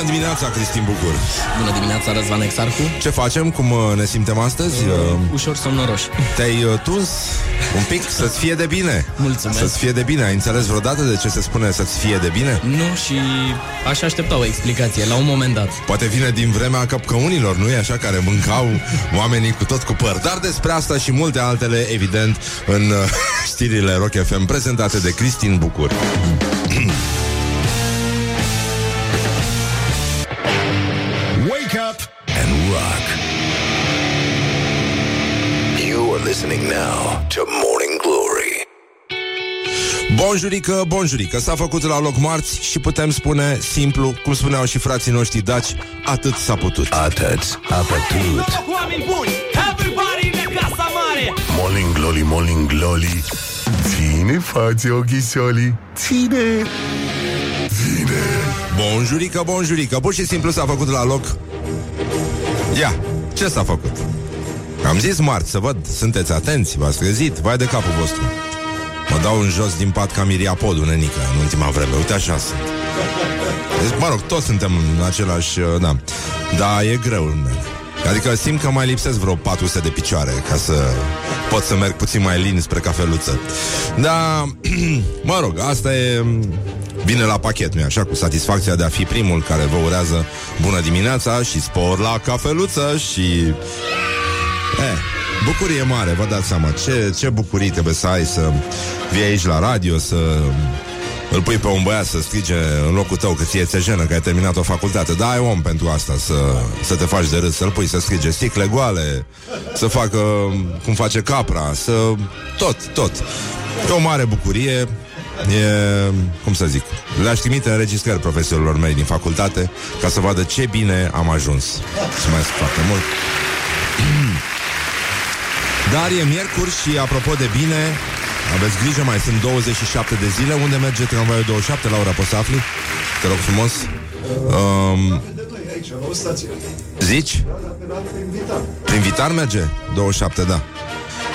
Bună dimineața, Cristin Bucur Bună dimineața, Răzvan Exarhu Ce facem? Cum uh, ne simtem astăzi? Uh, Ușor somnoroși Te-ai uh, tuns un pic? Să-ți fie de bine Mulțumesc. Să-ți fie de bine Ai înțeles vreodată de ce se spune să-ți fie de bine? Nu și aș aștepta o explicație La un moment dat Poate vine din vremea căpcăunilor, nu e așa? Care mâncau oamenii cu tot cu păr Dar despre asta și multe altele, evident În uh, știrile Rock FM Prezentate de Cristin Bucur Wake to Morning Glory. Bonjurică, bonjurică S-a făcut la loc marți și putem spune simplu Cum spuneau și frații noștri daci Atât s-a putut Atât a putut. Oameni buni, everybody în casa mare Morning Glory, Morning Glory. Ține față ochisoli. Ține. Ține. Bonjurică, bonjurică Pur și simplu s-a făcut la loc Ia, ce s-a făcut? Am zis marți, să văd Sunteți atenți, v-ați trezit Vai de capul vostru. Mă dau în jos din pat ca Miriapodul, nenică În ultima vreme, uite așa sunt. Deci, Mă rog, toți suntem în același uh, Da, da e greu în mine. Adică simt că mai lipsesc vreo 400 de picioare Ca să pot să merg puțin mai lin spre cafeluță. Da, mă rog, asta e Vine la pachet, nu așa, cu satisfacția de a fi primul care vă urează bună dimineața și spor la cafeluță și... Eh, bucurie mare, vă dați seama ce, ce bucurii trebuie să ai să vii aici la radio, să îl pui pe un băiat să strige în locul tău că ție ți-e jenă că ai terminat o facultate. Da, ai om pentru asta, să, să te faci de râs, să-l pui să strige sticle goale, să facă cum face capra, să... tot, tot. E o mare bucurie, E, cum să zic, le-aș trimite înregistrări profesorilor mei din facultate ca să vadă ce bine am ajuns. Mulțumesc foarte mult. Dar e miercuri și apropo de bine, aveți grijă, mai sunt 27 de zile. Unde merge tramvaiul 27? Laura, poți să afli? Te rog frumos. Um, zici? Prin Vitar merge? 27, da.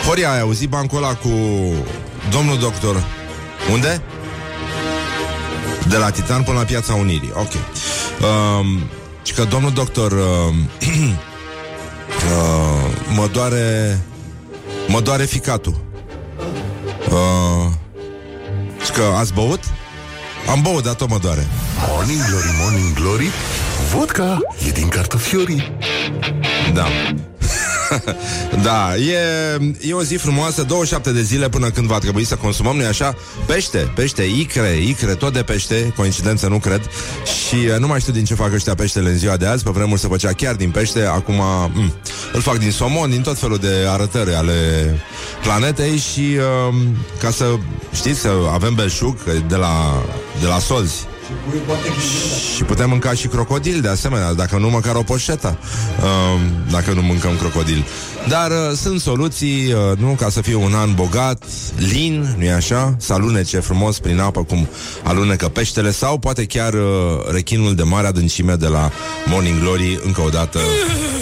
Horia, ai auzit bancul ăla cu domnul doctor unde? De la Titan până la Piața Unirii. Ok. Um, și că domnul doctor um, uh, mă doare mă doare ficatul. Uh, și că ați băut? Am băut, dar tot mă doare. Morning Glory, Morning Glory. Vodka e din cartofiorii. Da. da, e, e o zi frumoasă, 27 de zile până când va trebui să consumăm, nu așa? Pește, pește, icre, icre, tot de pește, coincidență nu cred. Și uh, nu mai știu din ce fac ăștia peștele în ziua de azi, pe vremuri se făcea chiar din pește, acum m- îl fac din somon, din tot felul de arătări ale planetei și uh, ca să știți să avem belșug de la, de la solzi. Și putem mânca și crocodil de asemenea, dacă nu măcar o poșetă, uh, dacă nu mâncăm crocodil. Dar uh, sunt soluții, uh, nu, ca să fie un an bogat, lin, nu-i așa? Să alunece frumos prin apă cum alunecă peștele sau poate chiar uh, rechinul de mare adâncime de la Morning Glory. Încă o dată,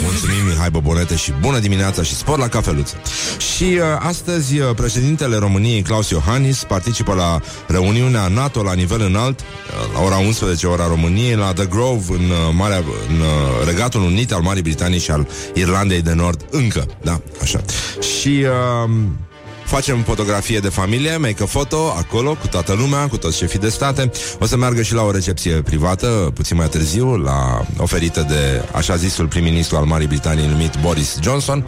mulțumim Mihai Bobonete și bună dimineața și spor la cafeluță. Și uh, astăzi uh, președintele României, Claus Iohannis, participă la reuniunea NATO la nivel înalt, uh, la ora 11, ora României, la The Grove, în, uh, Marea, în uh, Regatul Unit al Marii Britanii și al Irlandei de Nord, încă, da, așa. Și... Uh, Facem fotografie de familie, make a photo acolo cu toată lumea, cu toți șefii de state. O să meargă și la o recepție privată, puțin mai târziu, la oferită de așa zisul prim-ministru al Marii Britanii numit Boris Johnson.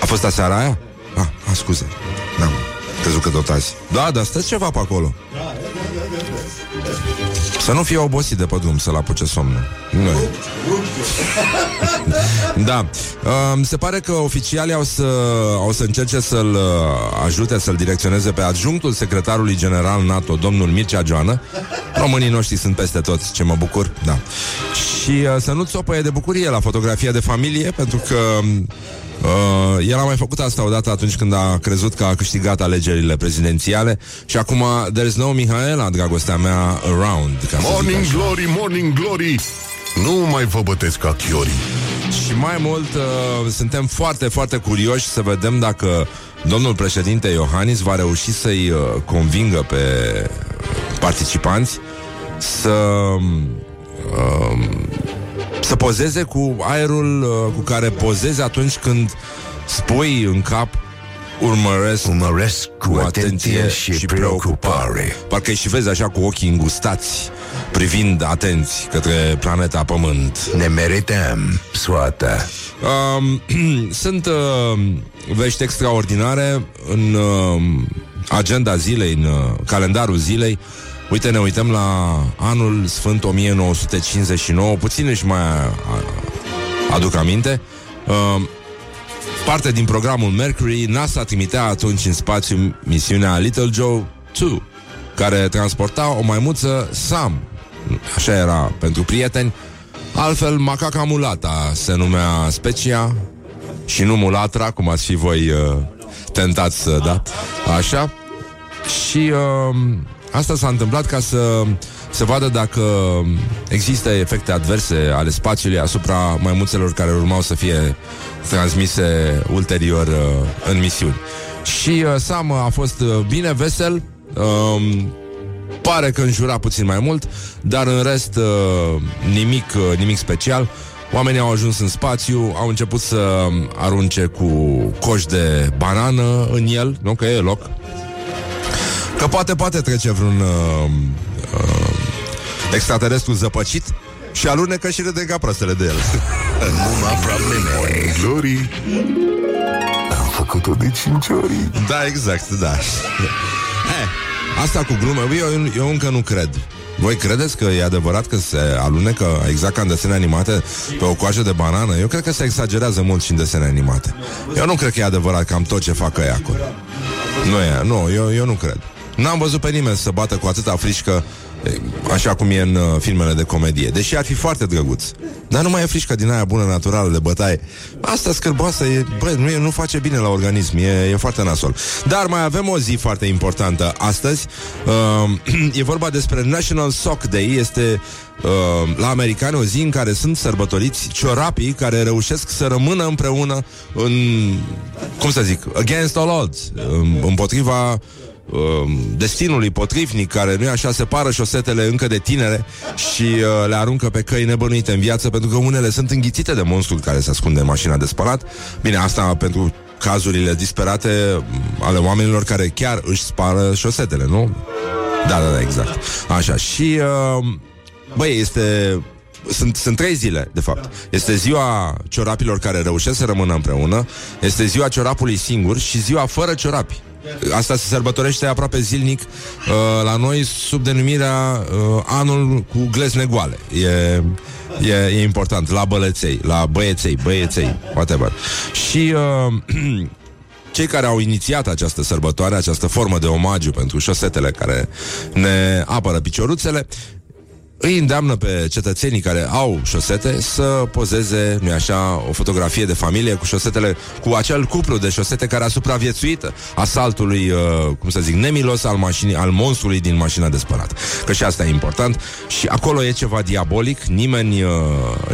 A fost aseara aia? Ah, ah scuze. N-am crezut că tot azi. Da, dar stă ceva pe acolo. Să nu fie obosit de pe drum, să-l apuce somnul. Nu. da. Uh, se pare că oficialii au să, au să încerce să-l uh, ajute, să-l direcționeze pe adjunctul secretarului general NATO, domnul Mircea Joană. Românii noștri sunt peste tot, ce mă bucur. Da. Și uh, să nu-ți opăie de bucurie la fotografia de familie, pentru că Uh, el a mai făcut asta odată atunci când a crezut că a câștigat alegerile prezidențiale și acum there's no Mihaela, dragostea mea, around. Ca să zic Morning așa. Glory, Morning Glory. Nu mai vă bătesc ca chiorii. Și mai mult, uh, suntem foarte, foarte curioși să vedem dacă domnul președinte Iohannis va reuși să-i uh, convingă pe participanți să uh, să pozeze cu aerul uh, cu care pozezi atunci când spui în cap urmăresc, urmăresc cu atenție și, și preocupare. Parcă și vezi așa cu ochii îngustați, privind atenți către planeta Pământ. Ne merităm soata. Um, sunt uh, vești extraordinare în uh, agenda zilei, în uh, calendarul zilei. Uite, ne uităm la anul Sfânt 1959, puțin își mai aduc aminte. Uh, parte din programul Mercury, NASA trimitea atunci în spațiu misiunea Little Joe 2, care transporta o maimuță Sam. Așa era pentru prieteni. Altfel, macaca mulata se numea specia și nu mulatra, cum ați fi voi uh, tentați să, da? Așa. Și uh, asta s-a întâmplat ca să se vadă dacă există efecte adverse ale spațiului asupra maimuțelor care urmau să fie transmise ulterior uh, în misiuni. Și uh, Sam a fost uh, bine vesel, uh, pare că înjura puțin mai mult, dar în rest uh, nimic, uh, nimic special. Oamenii au ajuns în spațiu, au început să arunce cu coș de banană în el, nu că e loc. Că poate, poate trece vreun uh, uh, extraterestru zăpăcit și alunecă și râde ca prostele de el. Numai probleme. Morning Glory Am făcut-o de cinci ori Da, exact, da. He, asta cu glume, eu, eu încă nu cred. Voi credeți că e adevărat că se alunecă exact ca în desene animate pe o coajă de banană? Eu cred că se exagerează mult și în desene animate. Eu nu cred că e adevărat cam tot ce fac ei acolo. Nu e, nu, eu, eu nu cred. N-am văzut pe nimeni să bată cu atâta frișcă Așa cum e în uh, filmele de comedie Deși ar fi foarte drăguț. Dar nu mai e frișcă din aia bună naturală de bătaie. Asta scârboasă e, bă, nu, e, nu face bine la organism e, e foarte nasol. Dar mai avem o zi foarte importantă astăzi. Uh, E vorba despre National Sock Day. Este uh, la americani o zi în care sunt sărbătoriți ciorapii care reușesc să rămână împreună în, cum să zic, against all odds, împotriva uh, destinului potrivnic care nu e așa, separă șosetele încă de tinere și uh, le aruncă pe căi nebănuite în viață pentru că unele sunt înghițite de monstrul care se ascunde în mașina de spălat. Bine, asta pentru cazurile disperate ale oamenilor care chiar își spară șosetele, nu? Da, da, da, exact. Așa, și uh, băi, este sunt, sunt trei zile, de fapt. Este ziua ciorapilor care reușesc să rămână împreună, este ziua ciorapului singur și ziua fără ciorapi. Asta se sărbătorește aproape zilnic uh, la noi sub denumirea uh, anul cu glezne goale. E, e, e important. La bălăței, la băieței, băieței, whatever. Și uh, cei care au inițiat această sărbătoare, această formă de omagiu pentru șosetele care ne apără picioruțele, îi îndeamnă pe cetățenii care au șosete să pozeze, nu așa, o fotografie de familie cu șosetele, cu acel cuplu de șosete care a supraviețuit asaltului, uh, cum să zic, nemilos al, mașinii, al monstrului din mașina de spălat. Că și asta e important. Și acolo e ceva diabolic, nimeni, uh,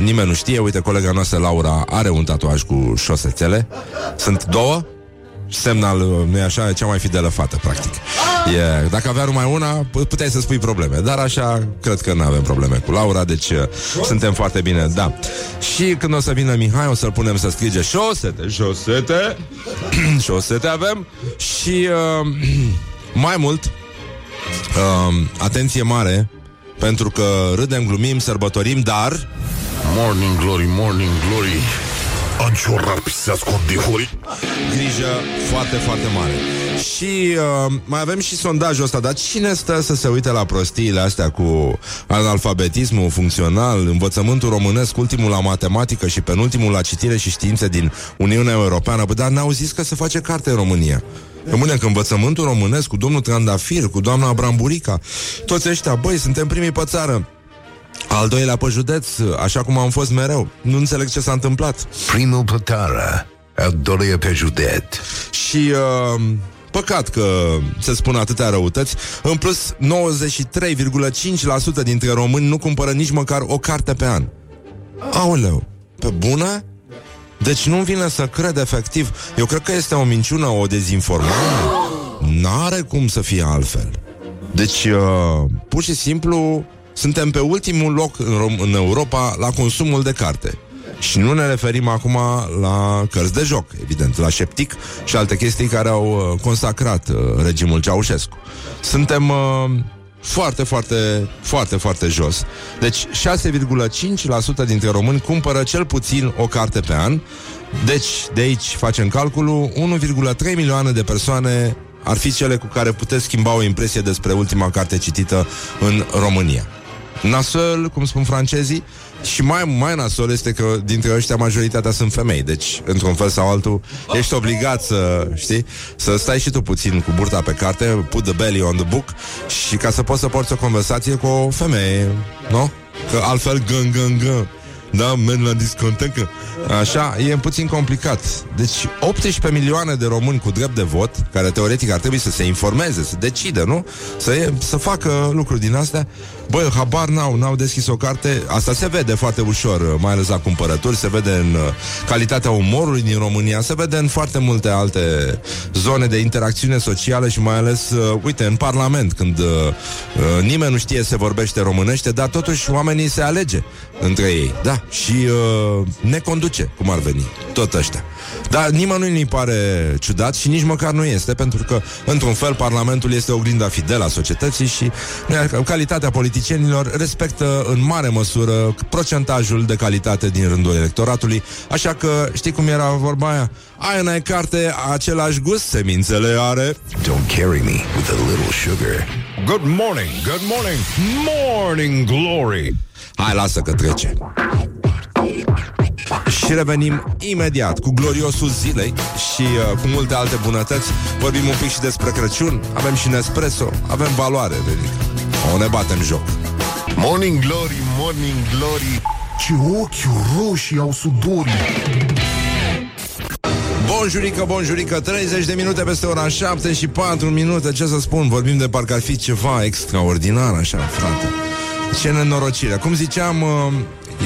nimeni nu știe. Uite, colega noastră Laura are un tatuaj cu șosetele. Sunt două, semnal, nu așa, cea mai fidelă fată, practic. E, dacă avea numai una, puteai să spui probleme, dar așa cred că nu avem probleme cu Laura, deci uh, suntem foarte bine, da. Și când o să vină Mihai, o să-l punem să strige șosete, șosete, șosete avem și uh, mai mult, uh, atenție mare, pentru că râdem, glumim, sărbătorim, dar... Morning Glory, Morning Glory Anciorapi se ascund dihori Grijă foarte, foarte mare. Și uh, mai avem și sondajul ăsta Dar cine stă să se uite la prostiile astea Cu analfabetismul funcțional Învățământul românesc Ultimul la matematică și penultimul la citire și științe Din Uniunea Europeană? Bă, Dar n-au zis că se face carte în România. Rămâne că învățământul românesc Cu domnul Trandafir, cu doamna Bramburica Toți ăștia, băi, suntem primii pe țară al doilea pe județ, așa cum am fost mereu. Nu înțeleg ce s-a întâmplat. Primul pe țară, al doilea pe județ. Și uh, păcat că se spun atâtea răutăți. În plus, 93,5% dintre români nu cumpără nici măcar o carte pe an. Aoleu, pe bună? Deci nu vine să cred efectiv. Eu cred că este o minciună, o dezinformare. N-are cum să fie altfel. Deci, uh, pur și simplu, suntem pe ultimul loc în, Rom- în Europa la consumul de carte. Și nu ne referim acum la cărți de joc, evident, la șeptic și alte chestii care au uh, consacrat uh, regimul Ceaușescu. Suntem uh, foarte, foarte, foarte, foarte jos. Deci 6,5% dintre români cumpără cel puțin o carte pe an. Deci, de aici facem calculul, 1,3 milioane de persoane ar fi cele cu care puteți schimba o impresie despre ultima carte citită în România. Nasol, cum spun francezii, și mai, mai nasol este că dintre ăștia majoritatea sunt femei Deci, într-un fel sau altul Ești obligat să, știi Să stai și tu puțin cu burta pe carte Put the belly on the book Și ca să poți să porți o conversație cu o femeie Nu? Că altfel gân, gân, gân da, men la discotecă Așa, e puțin complicat Deci 18 milioane de români cu drept de vot Care teoretic ar trebui să se informeze Să decidă, nu? Să, e, să facă lucruri din astea Băi, habar n-au, n-au deschis o carte. Asta se vede foarte ușor Mai ales la cumpărături Se vede în uh, calitatea umorului din România Se vede în foarte multe alte zone de interacțiune socială Și mai ales, uh, uite, în Parlament Când uh, uh, nimeni nu știe se vorbește românește Dar totuși oamenii se alege între ei Da, și uh, ne conduce, cum ar veni Tot ăștia. Dar nimănui nu-i pare ciudat și nici măcar nu este, pentru că, într-un fel, Parlamentul este oglinda fidelă a societății și calitatea politicienilor respectă în mare măsură procentajul de calitate din rândul electoratului. Așa că, știi cum era vorba aia? Aia n-ai carte, același gust, semințele are. Don't carry me with a little sugar. Good morning, good morning, morning glory Hai, lasă că trece. Și revenim imediat cu gloriosul zilei și uh, cu multe alte bunătăți. Vorbim un pic și despre Crăciun, avem și Nespresso, avem valoare, Velic. O ne batem joc. Morning glory, morning glory Ce ochi roșii au sudorii Bonjurică, bonjurică, 30 de minute peste ora 7 și 4 minute, ce să spun, vorbim de parcă ar fi ceva extraordinar, așa, frate. Ce nenorocire. Cum ziceam, uh,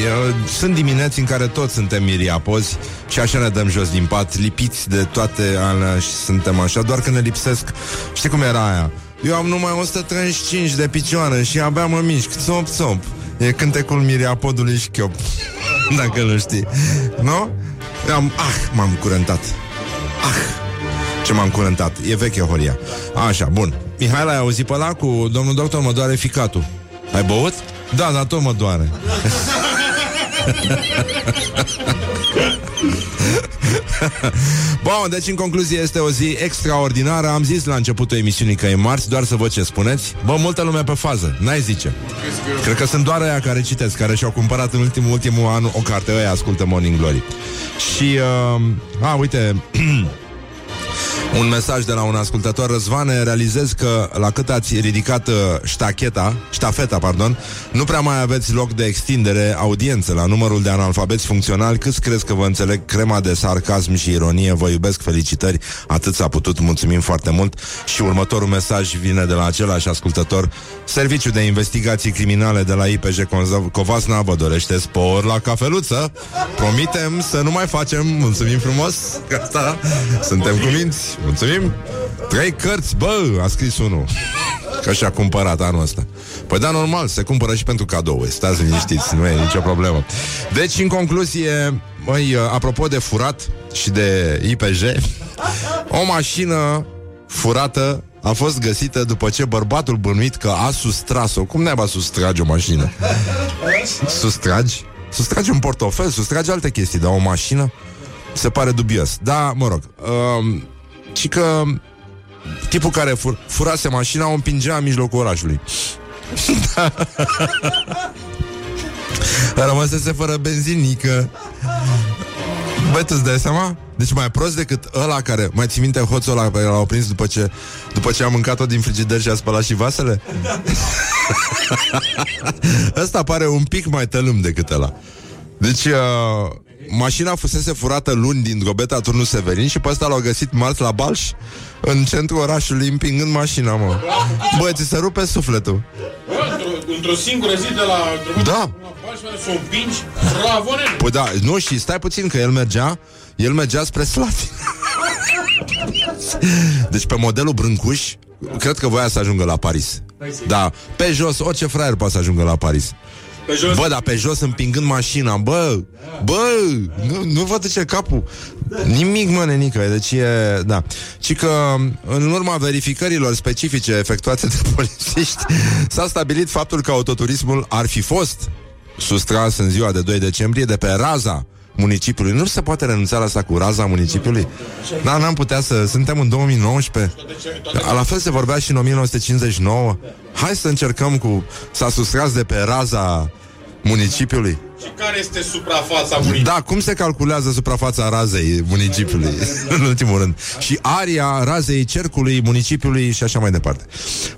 eu, sunt dimineți în care toți suntem miriapozi și așa ne dăm jos din pat, lipiți de toate alea și suntem așa, doar că ne lipsesc. Știi cum era aia? Eu am numai 135 de picioare și abia mă mișc, țop, țop. E cântecul miriapodului și șchiop. Dacă nu știi. Nu? Am, ah, m-am curentat. Ah, ce m-am curentat. E veche horia. Așa, bun. Mihai l-ai auzit pe ăla cu domnul doctor, mă doare ficatul. Ai băut? Da, dar tot mă doare. Bun, deci în concluzie este o zi extraordinară. Am zis la începutul emisiunii că e marți Doar să văd ce spuneți. Bă, multă lume pe fază, n-ai zice. Cred că sunt doar aia care citesc Care și-au cumpărat în ultimul, ultimul an o carte. Ăia ascultă Morning Glory. Și, uh, a, uite un mesaj de la un ascultător Răzvane, realizez că la cât ați ridicat uh, ștacheta, ștafeta, pardon, nu prea mai aveți loc de extindere audiență la numărul de analfabeți funcționali. Câți crezi că vă înțeleg crema de sarcasm și ironie? Vă iubesc, felicitări, atât s-a putut, mulțumim foarte mult. Și următorul mesaj vine de la același ascultător. Serviciul de investigații criminale de la IPJ Covasna vă dorește spor la cafeluță. Promitem să nu mai facem, mulțumim frumos, că asta suntem cuminți. Mulțumim! Trei cărți, bă, a scris unul. Că și-a cumpărat anul ăsta. Păi da, normal, se cumpără și pentru cadou. Stați liniștiți, nu e nicio problemă. Deci, în concluzie, măi, apropo de furat și de IPJ, o mașină furată a fost găsită după ce bărbatul bănuit că a sustras-o. Cum naiba sustragi o mașină? Sustragi? Sustragi un portofel, sustragi alte chestii, dar o mașină se pare dubios. Da, mă rog. Um, ci că tipul care fur, furase mașina o împingea în mijlocul orașului. da. Rămăsese fără benzinică. Băi, tu îți dai seama? Deci mai prost decât ăla care Mai ții minte hoțul ăla care l-au prins după ce După ce a mâncat-o din frigider și a spălat și vasele? Ăsta pare un pic mai tălâm decât ăla Deci uh, mașina fusese furată luni din drobeta turnul Severin și pe ăsta l-au găsit marți la Balș, în centrul orașului, împingând mașina, mă. Bă, ți se rupe sufletul. Într-o, într-o singură zi de la... Da. Să o împingi? Bravo, nene! Păi da, nu, și stai puțin că el mergea El mergea spre Slatina Deci pe modelul Brâncuș Cred că voia să ajungă la Paris Da, pe jos, orice fraier poate să ajungă la Paris Pe jos. Bă, dar pe jos împingând mașina Bă, bă, nu, nu vă duce capul. Nimic, mă, nenică. Deci e, da. Și că în urma verificărilor specifice Efectuate de polițiști S-a stabilit faptul că autoturismul ar fi fost Sustras în ziua de 2 decembrie De pe raza municipiului Nu se poate renunța la asta cu raza municipiului Da, n-am putea să... Suntem în 2019 La fel se vorbea și în 1959 Hai să încercăm cu... S-a sustras de pe raza municipiului Și care este suprafața municipiului? da, cum se calculează suprafața razei municipiului, în ultimul rând? Și aria razei cercului municipiului și așa mai departe.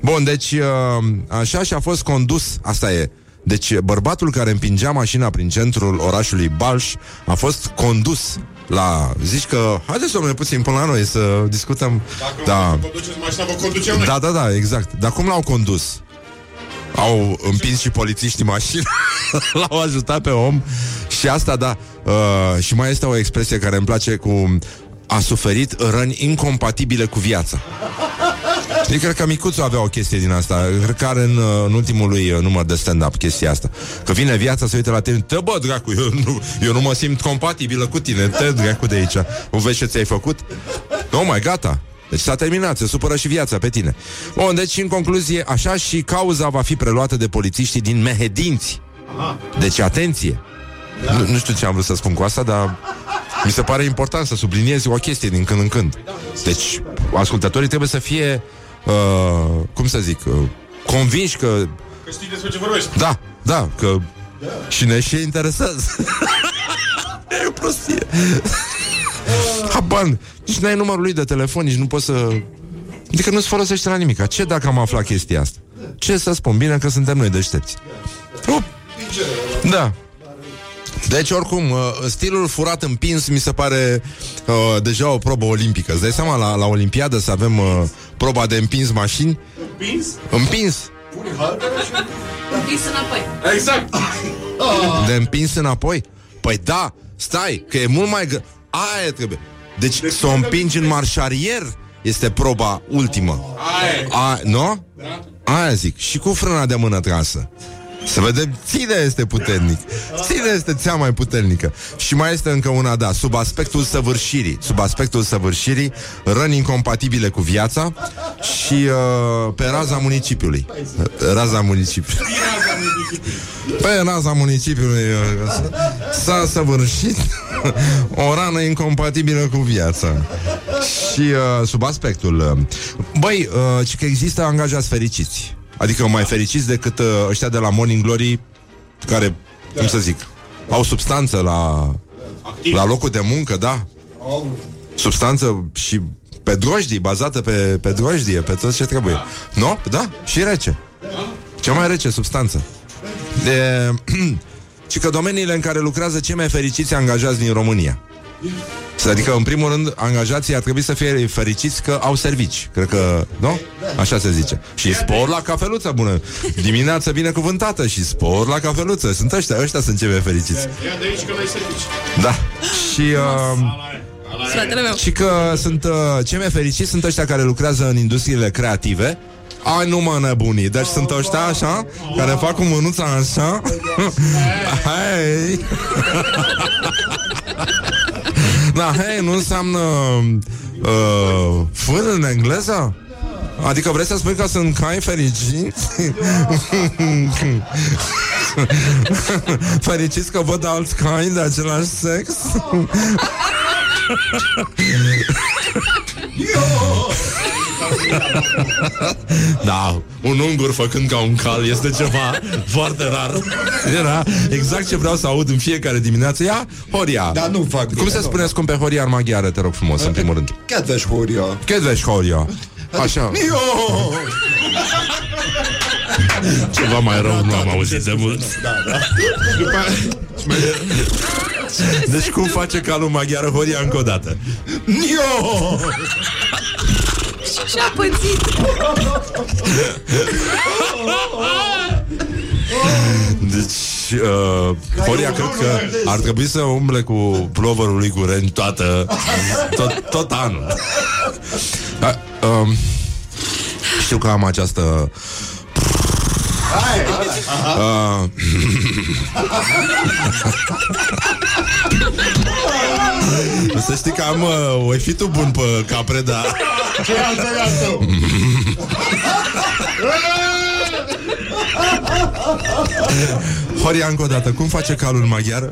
Bun, deci, uh, așa și a fost condus, asta e. Deci, bărbatul care împingea mașina prin centrul orașului Balș a fost condus la... Zici că, haideți, domnule, puțin până la noi să discutăm. Dacă Da, vă conduceți mașina, vă conducem noi. da, da, da, exact. Dar cum l-au condus? Au împins și polițiștii mașina L-au ajutat pe om Și asta, da uh, Și mai este o expresie care îmi place cu A suferit răni incompatibile cu viața eu cred că Micuțu avea o chestie din asta Cred că are în, uh, în ultimul lui uh, număr de stand-up chestia asta Că vine viața să uite la tine Te bă, dracu, eu nu, eu nu mă simt compatibilă cu tine Te dracu de aici O vezi ce ți-ai făcut? Oh mai gata deci s-a terminat, se supără și viața pe tine. Bun, deci în concluzie, așa și cauza va fi preluată de polițiștii din Mehedinți. Deci atenție. Da. Nu, nu știu ce am vrut să spun cu asta, dar mi se pare important să subliniez o chestie din când în când. Deci, ascultătorii trebuie să fie, uh, cum să zic, uh, convinși că, Că știi despre ce vorbești. da, da, că și ne și interesează. e o prostie. Habar, nici n-ai numărul lui de telefon, nici nu poți să... Adică nu-ți folosește la nimic. Ce dacă am aflat chestia asta? Ce să spun? Bine că suntem noi deștepți. Up. Da. Deci, oricum, uh, stilul furat împins mi se pare uh, deja o probă olimpică. Îți dai seama, la, la Olimpiadă să avem uh, proba de împins mașini? Pins? Împins. Întins înapoi. Exact. De împins înapoi? Păi da, stai, că e mult mai... Gă... Aia trebuie. Deci să o împingi în marșarier este proba ultimă. Aia e. A, nu? Aia zic. Și cu frâna de mână trasă. Să vedem. Cine este puternic. Cine este cea mai puternică. Și mai este încă una, da, sub aspectul săvârșirii. Sub aspectul săvârșirii Răni incompatibile cu viața Și uh, pe raza municipiului. Raza municipiului. Pe raza municipiului uh, S-a săvârșit O rană incompatibilă cu viața. Și uh, sub aspectul uh, Băi, uh, ci că există angajați fericiți Adică mai fericiți decât uh, ăștia de la Morning Glory Care, cum să zic Au substanță la, la locul de muncă, da. Substanță și pe drojdii, bazată pe, pe drojdie, pe tot ce trebuie. Nu? Da? Și rece. Cea mai rece substanță. De, Și că domeniile în care lucrează cei mai fericiți angajați din România Adică, în primul rând, angajații ar trebui să fie fericiți că au servici. Cred că, nu? Așa se zice. Și spor la cafeluță, bună. Dimineața binecuvântată și spor la cafeluță. Sunt ăștia, ăștia sunt cei mai fericiți. Ia de aici că n-ai servici. Da. Și, uh, Fratele meu. și că sunt uh, cei mai fericiți sunt ăștia care lucrează în industriile creative. Ai nu mă nebunii Deci sunt ăștia așa Care fac cu mânuța așa Hei Da, hei, nu înseamnă uh, Fân în engleză? Adică vrei să spui că sunt cai fericiți? fericiți că văd alți cai de același sex? Da, un ungur făcând ca un cal este ceva foarte rar. Era exact ce vreau să aud în fiecare dimineață. Ia, Horia. Dar nu fac Cum bine, se nu. spune scump pe Horia în maghiară, te rog frumos, în primul rând. Kedves Hória. Kedves Horia. Așa. Jó! Ceva mai rău nu am auzit de mult. Deci cum face calul maghiară Horia încă o dată? Jó! Și-a pățit. Deci, Deci, uh, Horia cred că ar trebui să umble cu ploverul lui cu ren toată, tot, tot anul. Da, um, știu că am această Uh, să știi că am uh, o fi tu bun pe capre, da. Ce e al doilea tău? Horia încă o dată, cum face calul maghiar?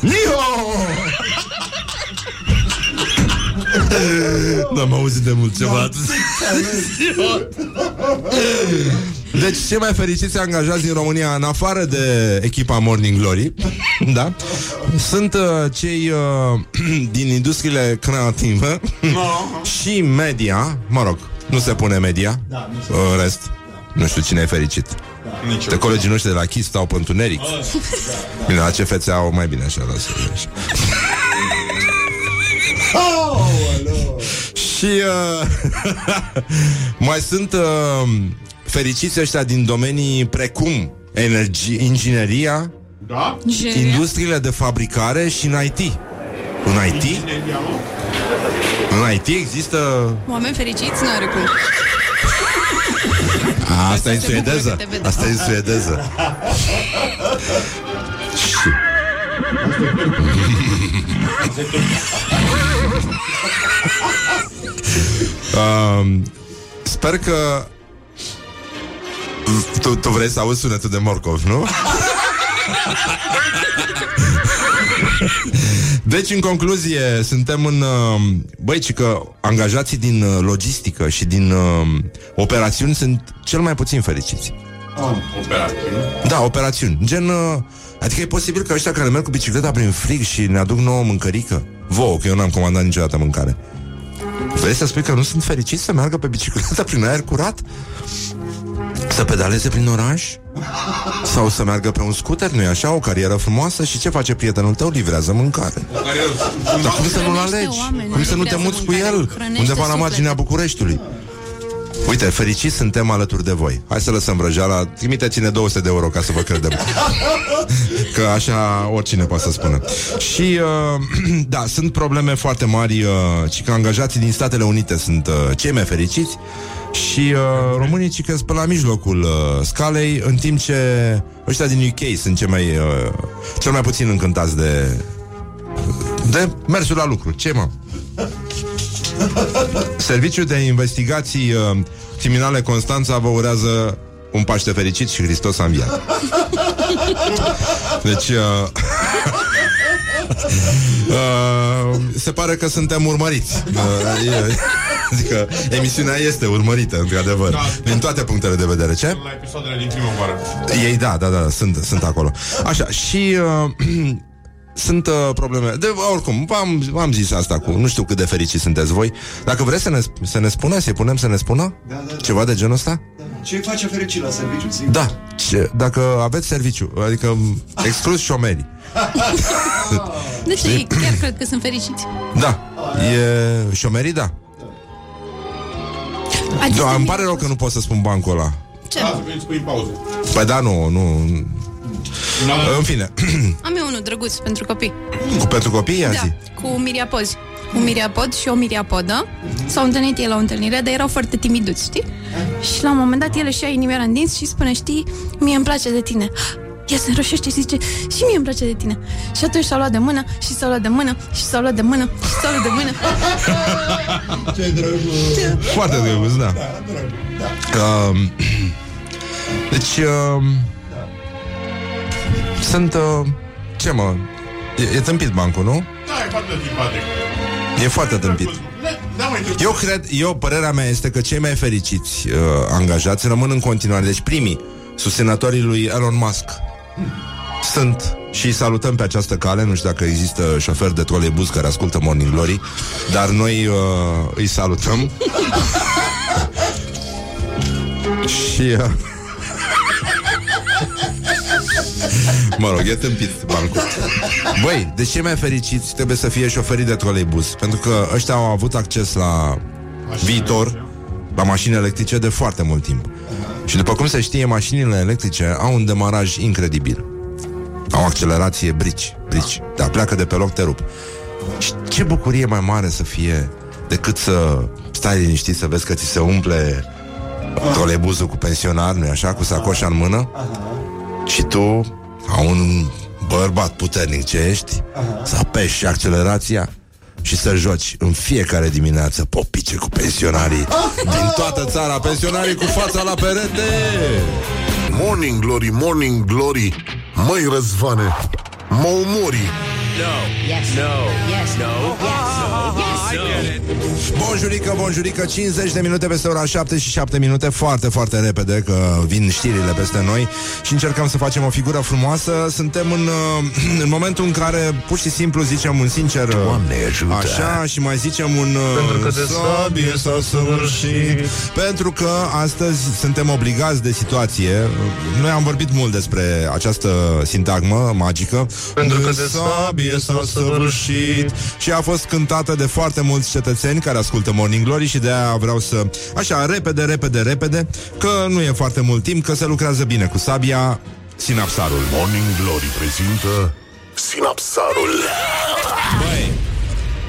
Niho! N-am auzit de mult ceva Deci cei mai fericiți angajați din România În afară de echipa Morning Glory Da? Sunt uh, cei uh, din industriile creative Și media. Mă rog, nu se pune media. Da, În rest Nu știu cine e fericit. Nici de colegii noștri de la Kiss stau pe întuneric Bine, la CFC au mai bine așa lasă, așa. Și uh, mai sunt uh, fericiți ăștia din domenii precum energie, ingineria, Da? Ingineria? industriile de fabricare și în IT. În IT? Ingineria, mă? În IT există... Oameni fericiți n-are cum. A, asta e în se bucură suedeză. că te vede. Asta e în suedeză. Și... um, sper că tu, tu vrei să auzi sunetul de morcov, nu? Deci, în concluzie, suntem în... uh, Băi, ci că angajații din uh, logistică și din uh, operațiuni sunt cel mai puțin fericiți. Operațiune. Da, operațiuni. Gen... uh, Adică e posibil că ăștia care merg cu bicicleta prin frig și ne aduc nouă mâncărică? Vouă, că eu n-am comandat niciodată mâncare. Vrei să spui că nu sunt fericiți să meargă pe bicicletă prin aer curat? Să pedaleze prin oraș? Sau să meargă pe un scooter, nu-i așa? O carieră frumoasă și ce face prietenul tău? Livrează mâncare. Dar cum să nu-l Hrănește alegi? oameni, Cum să nu te livrează muți cu mâncare, el? hrănește Undeva la suflete. marginea Bucureștiului. Uite, fericiți suntem alături de voi. Hai să lăsăm vrăjeala. Trimiteți-ne 200 de euro ca să vă credem. Că așa oricine poate să spună. Și, uh, da, sunt probleme foarte mari, uh, și că angajații din Statele Unite sunt uh, cei mai fericiți și uh, românii ci că sunt pe la mijlocul uh, scalei, în timp ce ăștia din UK sunt cei mai, uh, cel mai puțin încântați de, de mersul la lucru. Ce, mă? Serviciul de investigații uh, criminale Constanța vă urează un Paște fericit și Hristos a înviat. Deci... Uh, uh, se pare că suntem urmăriți. Uh, e, adică emisiunea este urmărită, într-adevăr, Da. din toate punctele de vedere. Ce? La episoadele din primăvară. Ei, da, da, da, sunt, sunt acolo. Așa, și uh, sunt uh, probleme. De, oricum, v-am, v-am zis asta cu, nu știu cât de fericiți sunteți voi. Dacă vreți să ne, să ne spună, să-i punem să ne spună? Da, da, da. Ceva de genul ăsta? Ce face fericit la serviciu, sigur? Da, ce, dacă aveți serviciu, adică m, exclus șomerii. Deci ei chiar cred că sunt fericiți. Da, e șomerii, da. Adică Da, îmi pare rău că nu pot să spun bancul ăla. Ce? Da, să veniți cu în pauză. Păi da, nu, nu. Da, În fine, Am eu unul drăguț pentru copii. cu pentru copii, ia Da, zi. cu miriapozi. Un miriapod și o miriapodă S-au întâlnit ei la o întâlnire, dar erau foarte timiduți, știi? Și la un moment dat el își ia inimioara în dinți și spune, știi, mie îmi place de tine Ea se înroșește și zice, și mie îmi place de tine Și atunci s-au luat de mână, și s-au luat de mână, și s-au luat de mână, și s-au luat de mână Ce drăguț. Foarte drăguț, da. Um, deci, um, sunt, uh, ce mă, e, e tâmpit bancul, nu? Da, e foarte simpatic. E foarte tâmpit. Da, mai trebuie. Eu cred, eu, părerea mea este că cei mai fericiți uh, angajați rămân în continuare, deci primii susținătorii lui Elon Musk sunt și îi salutăm pe această cale, nu știu dacă există șoferi de troleibuz care ascultă Morning Glory, dar noi uh, îi salutăm. și uh, Mă rog, e tâmpit bancul Băi, de ce mai fericiți trebuie să fie șoferii de troleibuz? Pentru că ăștia au avut acces la viitor La mașini electrice de foarte mult timp Și după cum se știe, mașinile electrice au un demaraj incredibil. Au accelerație brici, brici. Da, pleacă de pe loc, te rup. Și ce bucurie mai mare să fie decât să stai liniștit să vezi că ți se umple trolebuzul cu pensionar, nu așa, cu sacoșa în mână? Și tu, ca un bărbat puternic ce ești, să apeși accelerația și să joci în fiecare dimineață popice cu pensionarii din toată țara, pensionarii cu fața la perete. Morning Glory, Morning Glory. Măi Răzvane Mă umori Bonjurică, bonjurică, 50 de minute peste ora 7 și 7 minute. Foarte, foarte repede că vin știrile peste noi Și încercăm să facem o figură frumoasă. Suntem în, uh, în momentul în care Pur și simplu zicem un sincer uh, Doamne ajută. Așa și mai zicem un uh, Pentru că de sabie s-a săvârșit. Pentru că astăzi suntem obligați de situație. Noi am vorbit mult despre această sintagmă magică. Pentru că de sabie s-a săvârșit. Și a fost cântată de foarte mulți cetățeni care ascultă Morning Glory și de aia vreau să, așa, repede, repede, repede, că nu e foarte mult timp, că se lucrează bine cu sabia, sinapsarul. Morning Glory prezintă Sinapsarul Băi,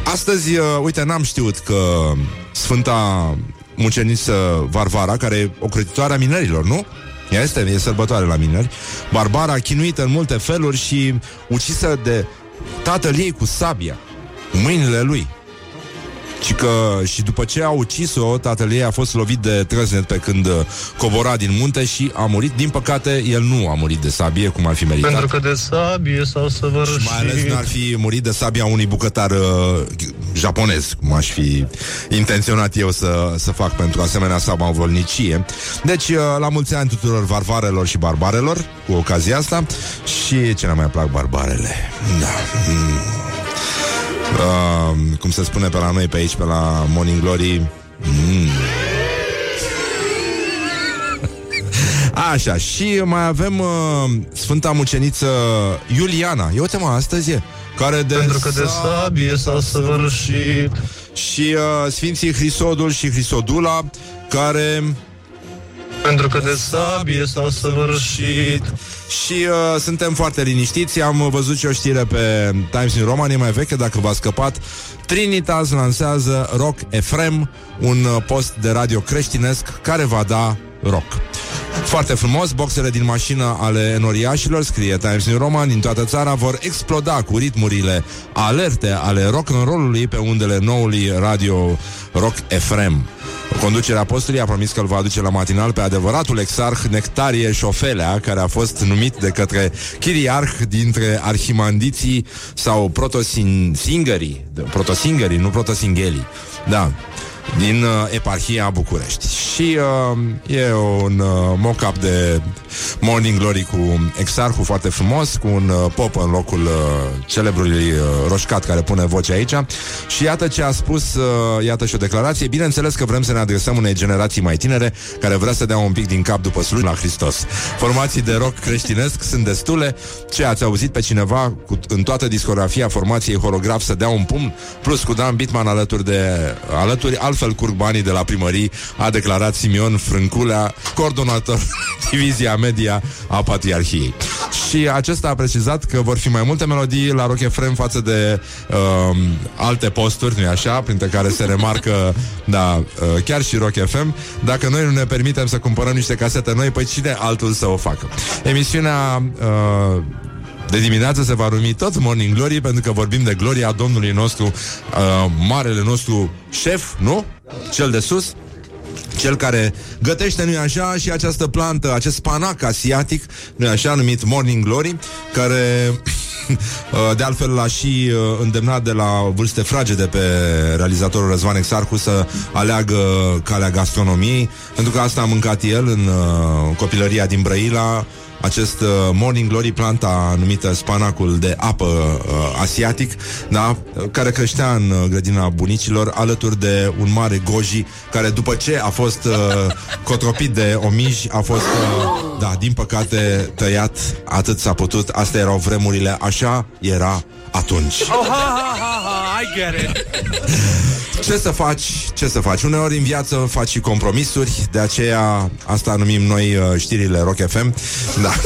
astăzi, uh, uite, n-am știut că Sfânta Muceniță Varvara, care e o creditoare a minerilor, nu? Ea este, e sărbătoare la mineri Barbara, chinuită în multe feluri și ucisă de tatăl ei cu sabia Cu mâinile lui și că și după ce a ucis-o, tatăl ei a fost lovit de trăznet pe când uh, cobora din munte și a murit. Din păcate, el nu a murit de sabie, cum ar fi meritat. Pentru că de sabie s-au Și mai ales săvârșit n-ar fi murit de sabia unui bucătar uh, japonez, cum aș fi intenționat eu să, să fac pentru asemenea sabavolnicie. Deci, uh, la mulți ani tuturor varvarelor și barbarelor, cu ocazia asta, și ce ne mai plac barbarele. Da. Mm. Uh, cum se spune pe la noi pe aici, pe la Morning Glory, mm. Așa, și mai avem uh, Sfânta Muceniță Iuliana. Eu uite mă, astăzi e. Care de Pentru că de sabie s-a săvârșit și uh, Sfinții Hrisodul și Hrisodula, care Pentru că de sabie s-a săvârșit și uh, suntem foarte liniștiți. Am văzut și o știre pe Times New Roman, e mai veche, dacă v-a scăpat. Trinitas lansează Rock Efrem, un uh, post de radio creștinesc care va da rock. Foarte frumos, boxele din mașină ale enoriașilor, scrie Times New Roman, din toată țara vor exploda cu ritmurile alerte ale rock and roll-ului pe undele noului radio Rock Efrem. Conducerea postului a promis că îl va aduce la matinal pe adevăratul exarh Nectarie Șofelea, care a fost numit de către chiriarh dintre arhimandiții sau protosingerii, protosingerii, nu protosinghelii. Da, din uh, eparhia București. Și uh, e un uh, mock-up de Morning Glory cu exarhul foarte frumos, cu un uh, pop în locul uh, celebrului uh, roșcat care pune voce aici. Și iată ce a spus, uh, iată și o declarație. Bineînțeles că vrem să ne adresăm unei generații mai tinere care vrea să dea un pic din cap după slujba la Hristos. Formații de rock creștinesc sunt destule. Ce ați auzit pe cineva cu, în toată discografia formației holograf să dea un pumn, plus cu Dan Bitman alături de alături, altfel curg banii de la primării, a declarat Simion Frânculea, coordonator divizia media a Patriarhiei. Și acesta a precizat că vor fi mai multe melodii la Rock FM față de uh, alte posturi, nu așa, printre care se remarcă, da, uh, chiar și Rock FM. Dacă noi nu ne permitem să cumpărăm niște casete noi, păi cine altul să o facă? Emisiunea uh, de dimineață se va numi tot Morning Glory pentru că vorbim de gloria Domnului nostru, uh, marele nostru șef, nu? Cel de sus, cel care gătește, nu-i așa, și această plantă, acest spanac asiatic, nu-i așa, numit Morning Glory, care uh, de altfel l-a și uh, îndemnat de la vârste fragede pe realizatorul Răzvan Exarcu să aleagă calea gastronomiei, pentru că asta a mâncat el în uh, copilăria din Brăila, acest uh, Morning Glory, planta numită spanacul de apă uh, asiatic, da, care creștea în uh, grădina bunicilor, alături de un mare goji, care după ce a fost uh, cotropit de omiji, a fost, uh, da, din păcate, tăiat atât s-a putut. Astea erau vremurile, așa era atunci. Oh, ha, ha, ha, ha, I get it. Ce să faci? Ce să faci? Uneori în viață faci și compromisuri, de aceea asta numim noi uh, știrile Rock FM. Da.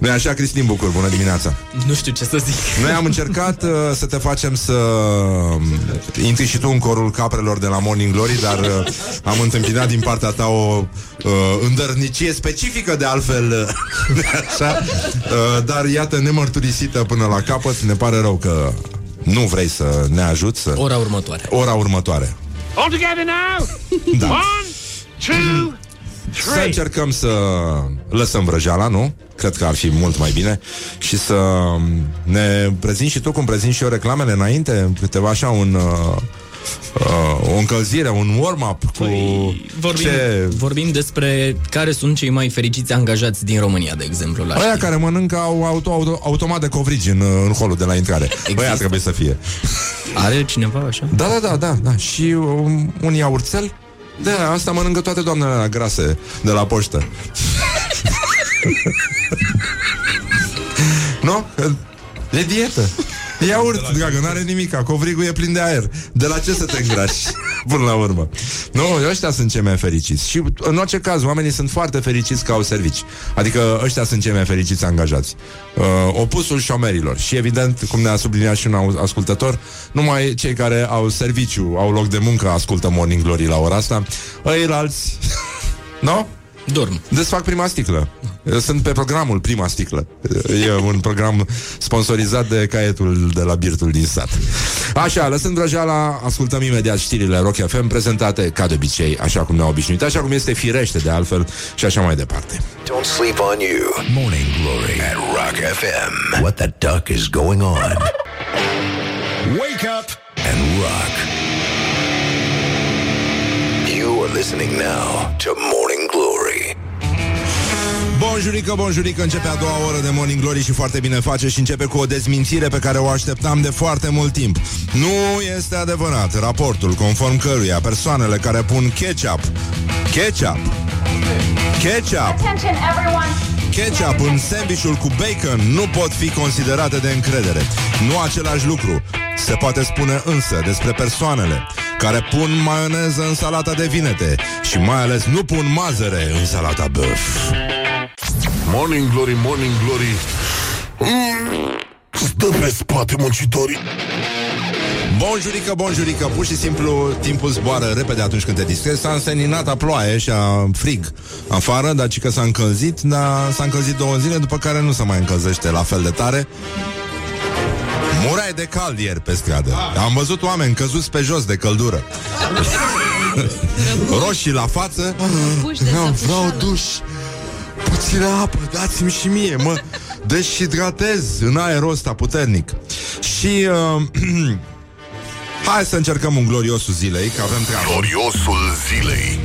nu așa, Cristin Bucur, bună dimineața. Nu știu ce să zic. Noi am încercat uh, să te facem să uh, intri și tu în corul caprelor de la Morning Glory, dar uh, am întâmpinat din partea ta o uh, îndărnicie specifică de altfel, uh, așa, uh, dar iată, nemărturisită până la capăt, ne pare rău că nu vrei să ne ajuți să... Ora următoare. Ora următoare. All together now. Da. One, two, Să three. încercăm să lăsăm vrăjeala, nu? Cred că ar fi mult mai bine Și să ne prezinti și tu cum prezinti și eu reclamele înainte Câteva așa un... Uh, uh, o încălzire, un warm-up cu Păi, vorbim, ce... vorbim despre care sunt cei mai fericiți angajați din România, de exemplu. La Aia știri. care mănâncă au auto, auto, automat de covrigi în, în holul de la intrare Există. Băia trebuie să fie Are cineva așa? Da, da, da, da, da. Și um, un iaurțel Da, asta mănâncă toate doamnele alea grase De la poștă Nu? E dietă E iaurt, dragă, n-are nimic Covrigul e plin de aer. De la ce să te îngrași? Până la urmă? Nu, ăștia sunt cei mai fericiți. Și în orice caz, oamenii sunt foarte fericiți că au servici. Adică ăștia sunt cei mai fericiți angajați. Uh, Opusul șomerilor. Și evident, cum ne-a subliniat și un au- ascultător Numai cei care au serviciu Au loc de muncă, ascultă Morning Glory la ora asta. Ei alți Nu? Dorm. Desfac prima sticlă. Sunt pe programul Prima Sticlă. E un program sponsorizat de caietul de la Birtul din sat. Așa, lăsând vrăjeala, ascultăm imediat știrile Rock FM prezentate ca de obicei, așa cum ne-au obișnuit, așa cum este firește de altfel și așa mai departe. Don't sleep on you. Morning Glory at Rock FM. What the duck is going on? Wake up and rock. You are listening now to Morning Glory. Bonjurică, bonjurică, începe a doua oră de Morning Glory și foarte bine face și începe cu o dezmințire pe care o așteptam de foarte mult timp. Nu este adevărat raportul conform căruia persoanele care pun ketchup, ketchup, ketchup, ketchup în sandwichul cu bacon nu pot fi considerate de încredere. Nu același lucru se poate spune însă despre persoanele care pun maioneză în salata de vinete și mai ales nu pun mazăre în salata băf. Morning Glory, Morning Glory. Mm, Stă pe spate muncitorii. Bonjurică, bonjurică, pur și simplu timpul zboară repede atunci când te distrezi. S-a înseninat a ploaie și a frig afară, dar ci că s-a încălzit Dar s-a încălzit două zile, după care nu se mai încălzește la fel de tare. Murai de cald ieri pe stradă. Am văzut oameni căzuți pe jos de căldură. Roșii la față. Puși de Vreau, săpușală. vreau duș Puțină apă, dați-mi și mie Mă. Deshidratez în aerul ăsta puternic. Și uh, Hai să încercăm un gloriosul zilei Că avem treabă. Gloriosul zilei.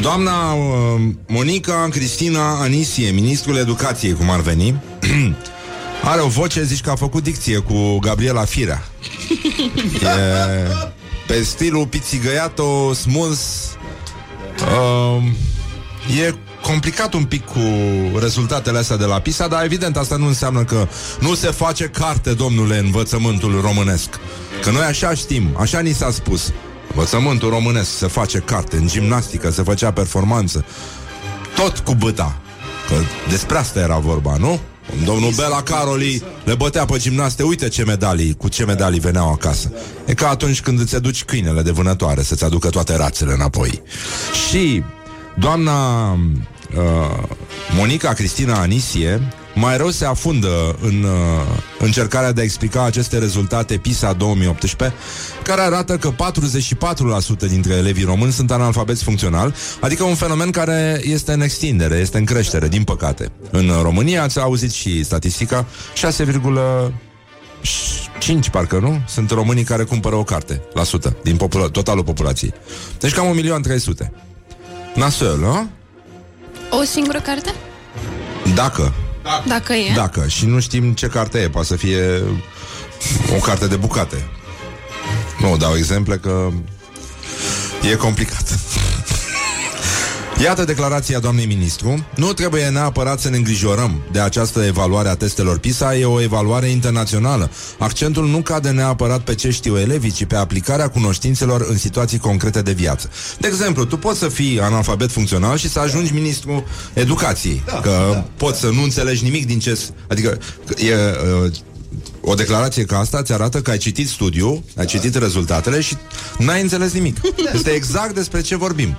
Doamna uh, Monica Cristina Anisie Ministrul Educației, cum ar veni Are o voce, zici că a făcut dicție cu Gabriela Firea. E pe stilul pizzigăiato, smooth uh, E complicat un pic cu rezultatele astea de la PISA Dar evident asta nu înseamnă că nu se face carte, domnule, învățământul românesc. Că noi așa știm, așa ni s-a spus. Învățământul românesc se face carte În gimnastică se făcea performanță Tot cu băta. Că despre asta era vorba, nu? Domnul Bela Caroli le bătea pe gimnaste Uite ce medalii, cu ce medalii veneau acasă. E ca atunci când îți aduci câinele de vânătoare Să-ți aducă toate rațele înapoi. Și doamna uh, Monica Cristina Anisie mai rău se afundă în uh, încercarea de a explica aceste rezultate PISA 2018, care arată că 44% dintre elevii români sunt analfabeți funcțional, adică un fenomen care este în extindere, este în creștere, din păcate. În România, ați auzit și statistica, 6,5 parcă nu? Sunt românii care cumpără o carte la sută din popula- totalul populației. Deci cam 1.300.000. Nasol, nu? O singură carte? Dacă Dacă e. Dacă, și nu știm ce carte e, poate să fie o carte de bucate. Nu dau exemple că e complicat. Iată declarația doamnei ministru. Nu trebuie neapărat să ne îngrijorăm de această evaluare a testelor PISA, e o evaluare internațională. Accentul nu cade neapărat pe ce știu elevii, ci pe aplicarea cunoștințelor în situații concrete de viață. De exemplu, tu poți să fii analfabet funcțional și să ajungi ministru educației, da, că da, poți da. să nu înțelegi nimic din ce... Adică e, uh, o declarație ca asta ți arată că ai citit studiul, ai citit rezultatele și n-ai înțeles nimic. Da. Este exact despre ce vorbim.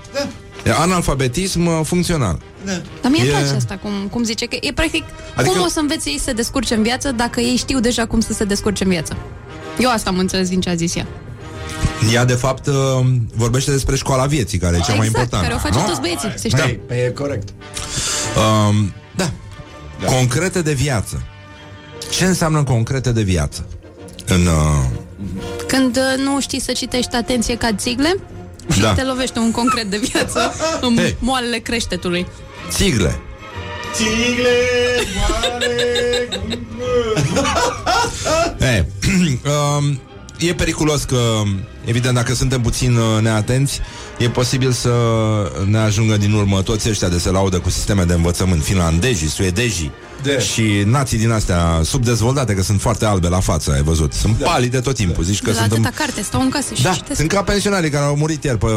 Da. E analfabetism uh, funcțional. Da. Dar mie îmi E- place asta, cum, cum zice, că e practic Adică- adică... cum o să învețe ei să se descurce în viață dacă ei știu deja cum să se descurce în viață. Eu asta am înțeles din ce a zis ea. Ea, de fapt, uh, vorbește despre școala vieții, care e cea mai exact, importantă. care o face nu? toți băieții, se știe. Păi, păi e corect. Um, da. da. Concrete de viață. Ce înseamnă concrete de viață? În, uh, Când uh, nu știi să citești atenție ca țigle, și Da. te lovește un concret de viață în Hei. moalele creștetului. țigle. Țigle, moare, E, um, e periculos că, evident, dacă suntem puțin uh, neatenți, e posibil să ne ajungă din urmă toți ăștia de se laudă cu sisteme de învățământ, finlandezii, suedezii De. și nații din astea subdezvoltate, că sunt foarte albe la față, ai văzut. Sunt da. palide tot timpul, zici că La sunt atâta în... carte, stau în casă și Da, citesc. sunt ca pensionarii care au murit ieri pe,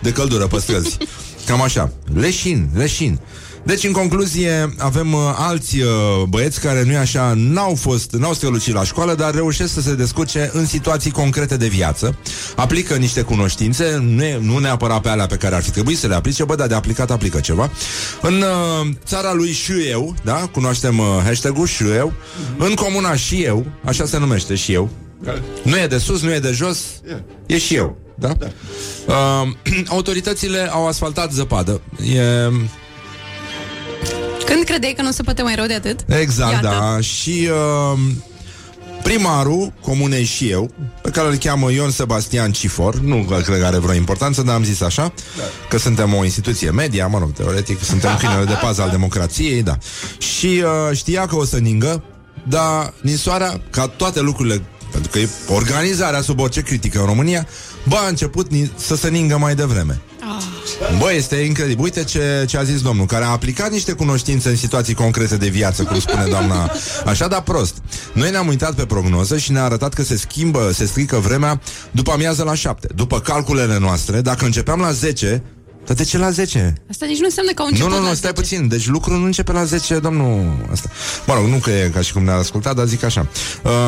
de căldură pe străzi. Cam așa. Leșin, leșin. Deci, în concluzie, avem uh, alți uh, băieți care, nu așa, n-au fost, n-au strălucit la școală, dar reușesc să se descurce în situații concrete de viață, aplică niște cunoștințe, nu, e- nu neapărat pe alea pe care ar fi trebuit să le aplice, bă, dar de aplicat aplică ceva. În uh, țara lui și eu, da, cunoaștem uh, hashtag-ul și eu, în comuna și eu, așa se numește și eu, nu e de sus, nu e de jos, e și eu. Da? da. Uh, autoritățile au asfaltat zăpadă. E, Când credeai că nu se poate mai rău de atât? exact, Iată. da. Și uh, primarul comunei și eu, pe care îl cheamă Ion Sebastian Cifor, nu că cred că are vreo importanță, dar am zis așa, da. că suntem o instituție media, mă rog, teoretic, suntem câinele de pază al democrației, da. Și uh, știa că o să ningă, dar ninsoarea, ca toate lucrurile pentru că e organizarea sub orice critică în România, bă, a început ni- să se ningă mai devreme. Bă, este incredibil. Uite ce, ce a zis domnul, care a aplicat niște cunoștințe în situații concrete de viață, cum spune doamna, așa, dar prost. Noi ne-am uitat pe prognoză și ne-a arătat că se schimbă, se strică vremea după amiază la 7. După calculele noastre, dacă începeam la 10, dar de ce la 10? Asta nici nu înseamnă că au Nu, început nu, nu, la stai 10. puțin. Deci lucrul nu începe la 10, domnul asta. Mă rog, nu că e ca și cum ne-a ascultat, dar zic așa.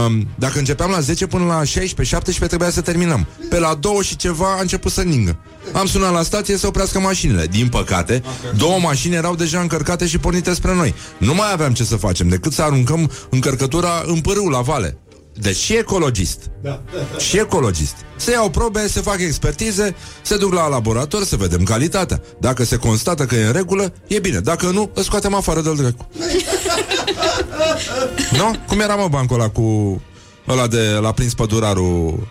Um, dacă începeam la 10 până la 16, 17, trebuia să terminăm. Pe la 2 și ceva a început să ningă. Am sunat la stație să oprească mașinile. Din păcate, două mașini erau deja încărcate și pornite spre noi. Nu mai aveam ce să facem decât să aruncăm încărcătura în pârâu la vale. Deci și ecologist. Și ecologist. Se iau probe, se fac expertize, se duc la laborator să vedem calitatea. Dacă se constată că e în regulă, e bine. Dacă nu, îl scoatem afară de-l dracu. nu? Cum era mă bancul ăla cu ăla de la prins pădurarul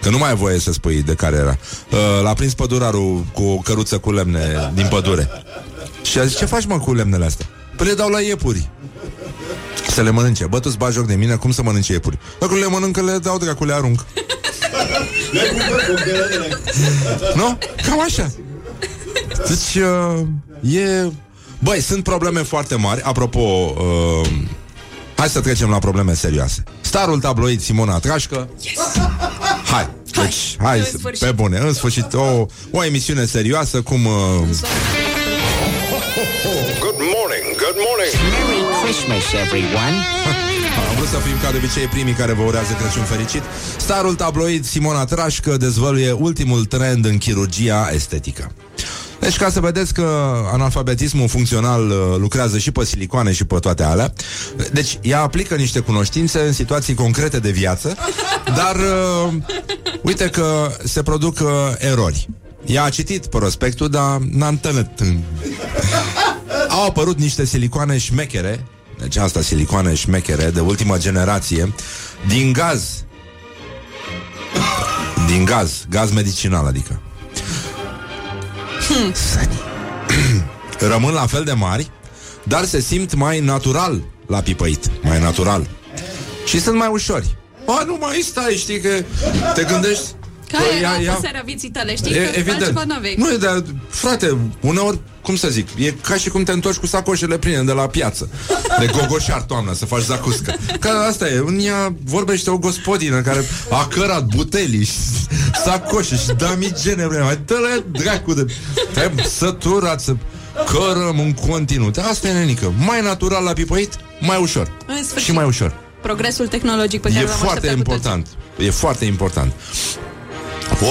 Că nu mai ai voie să spui de care era uh, L-a prins pădurarul cu o căruță cu lemne din pădure Și a zis, ce faci mă cu lemnele astea? Păi le dau la iepuri Să le mănânce. Bă, tu-ți bagi joc de mine, cum să mănânce iepuri? Dacă le mănâncă, le dau dracu, le arunc. Nu? Cam așa. Deci, uh, e... Băi, sunt probleme foarte mari. Apropo, uh, hai să trecem la probleme serioase. Starul tabloid Simona Trașcă. Yes. Hai, deci, hai, în să- sfârșit. pe bune, în sfârșit o, o emisiune serioasă Cum uh, Christmas, everyone. Am vrut să fim ca de obicei primii care vă urează Crăciun fericit. Starul tabloid Simona Trașcă dezvăluie ultimul trend în chirurgia estetică. Deci ca să vedeți că analfabetismul funcțional uh, lucrează și pe silicoane și pe toate alea Deci ea aplică niște cunoștințe în situații concrete de viață Dar uh, uite că se produc uh, erori. Ea a citit prospectul, dar n-a întâlnit. Au apărut niște silicoane șmechere Deci asta silicoane șmechere de ultimă generație Din gaz. Din gaz, gaz medicinal adică. Rămân la fel de mari Dar se simt mai natural La pipăit, mai natural. Și sunt mai ușori. Bă, nu mai stai, știi că Te gândești Care Păi, era ia- ia- apăsarea vieții tale, știi? E, că evident. altceva n-aveai. Nu, dar, frate, uneori, cum să zic, e ca și cum te întorci cu sacoșele pline de la piață. De gogoșar toamna, să faci zacuscă. Că asta e, în ea vorbește o gospodină care a cărat butelii și sacoșe și damigene. Mai dă-le dracu de... Te-ai săturat să cărăm în continuu. Asta e nenică. Mai natural la pipoit, mai ușor. În sfârșit. Și mai ușor. Progresul tehnologic pe care E l-am foarte așteptat cu important. E foarte important.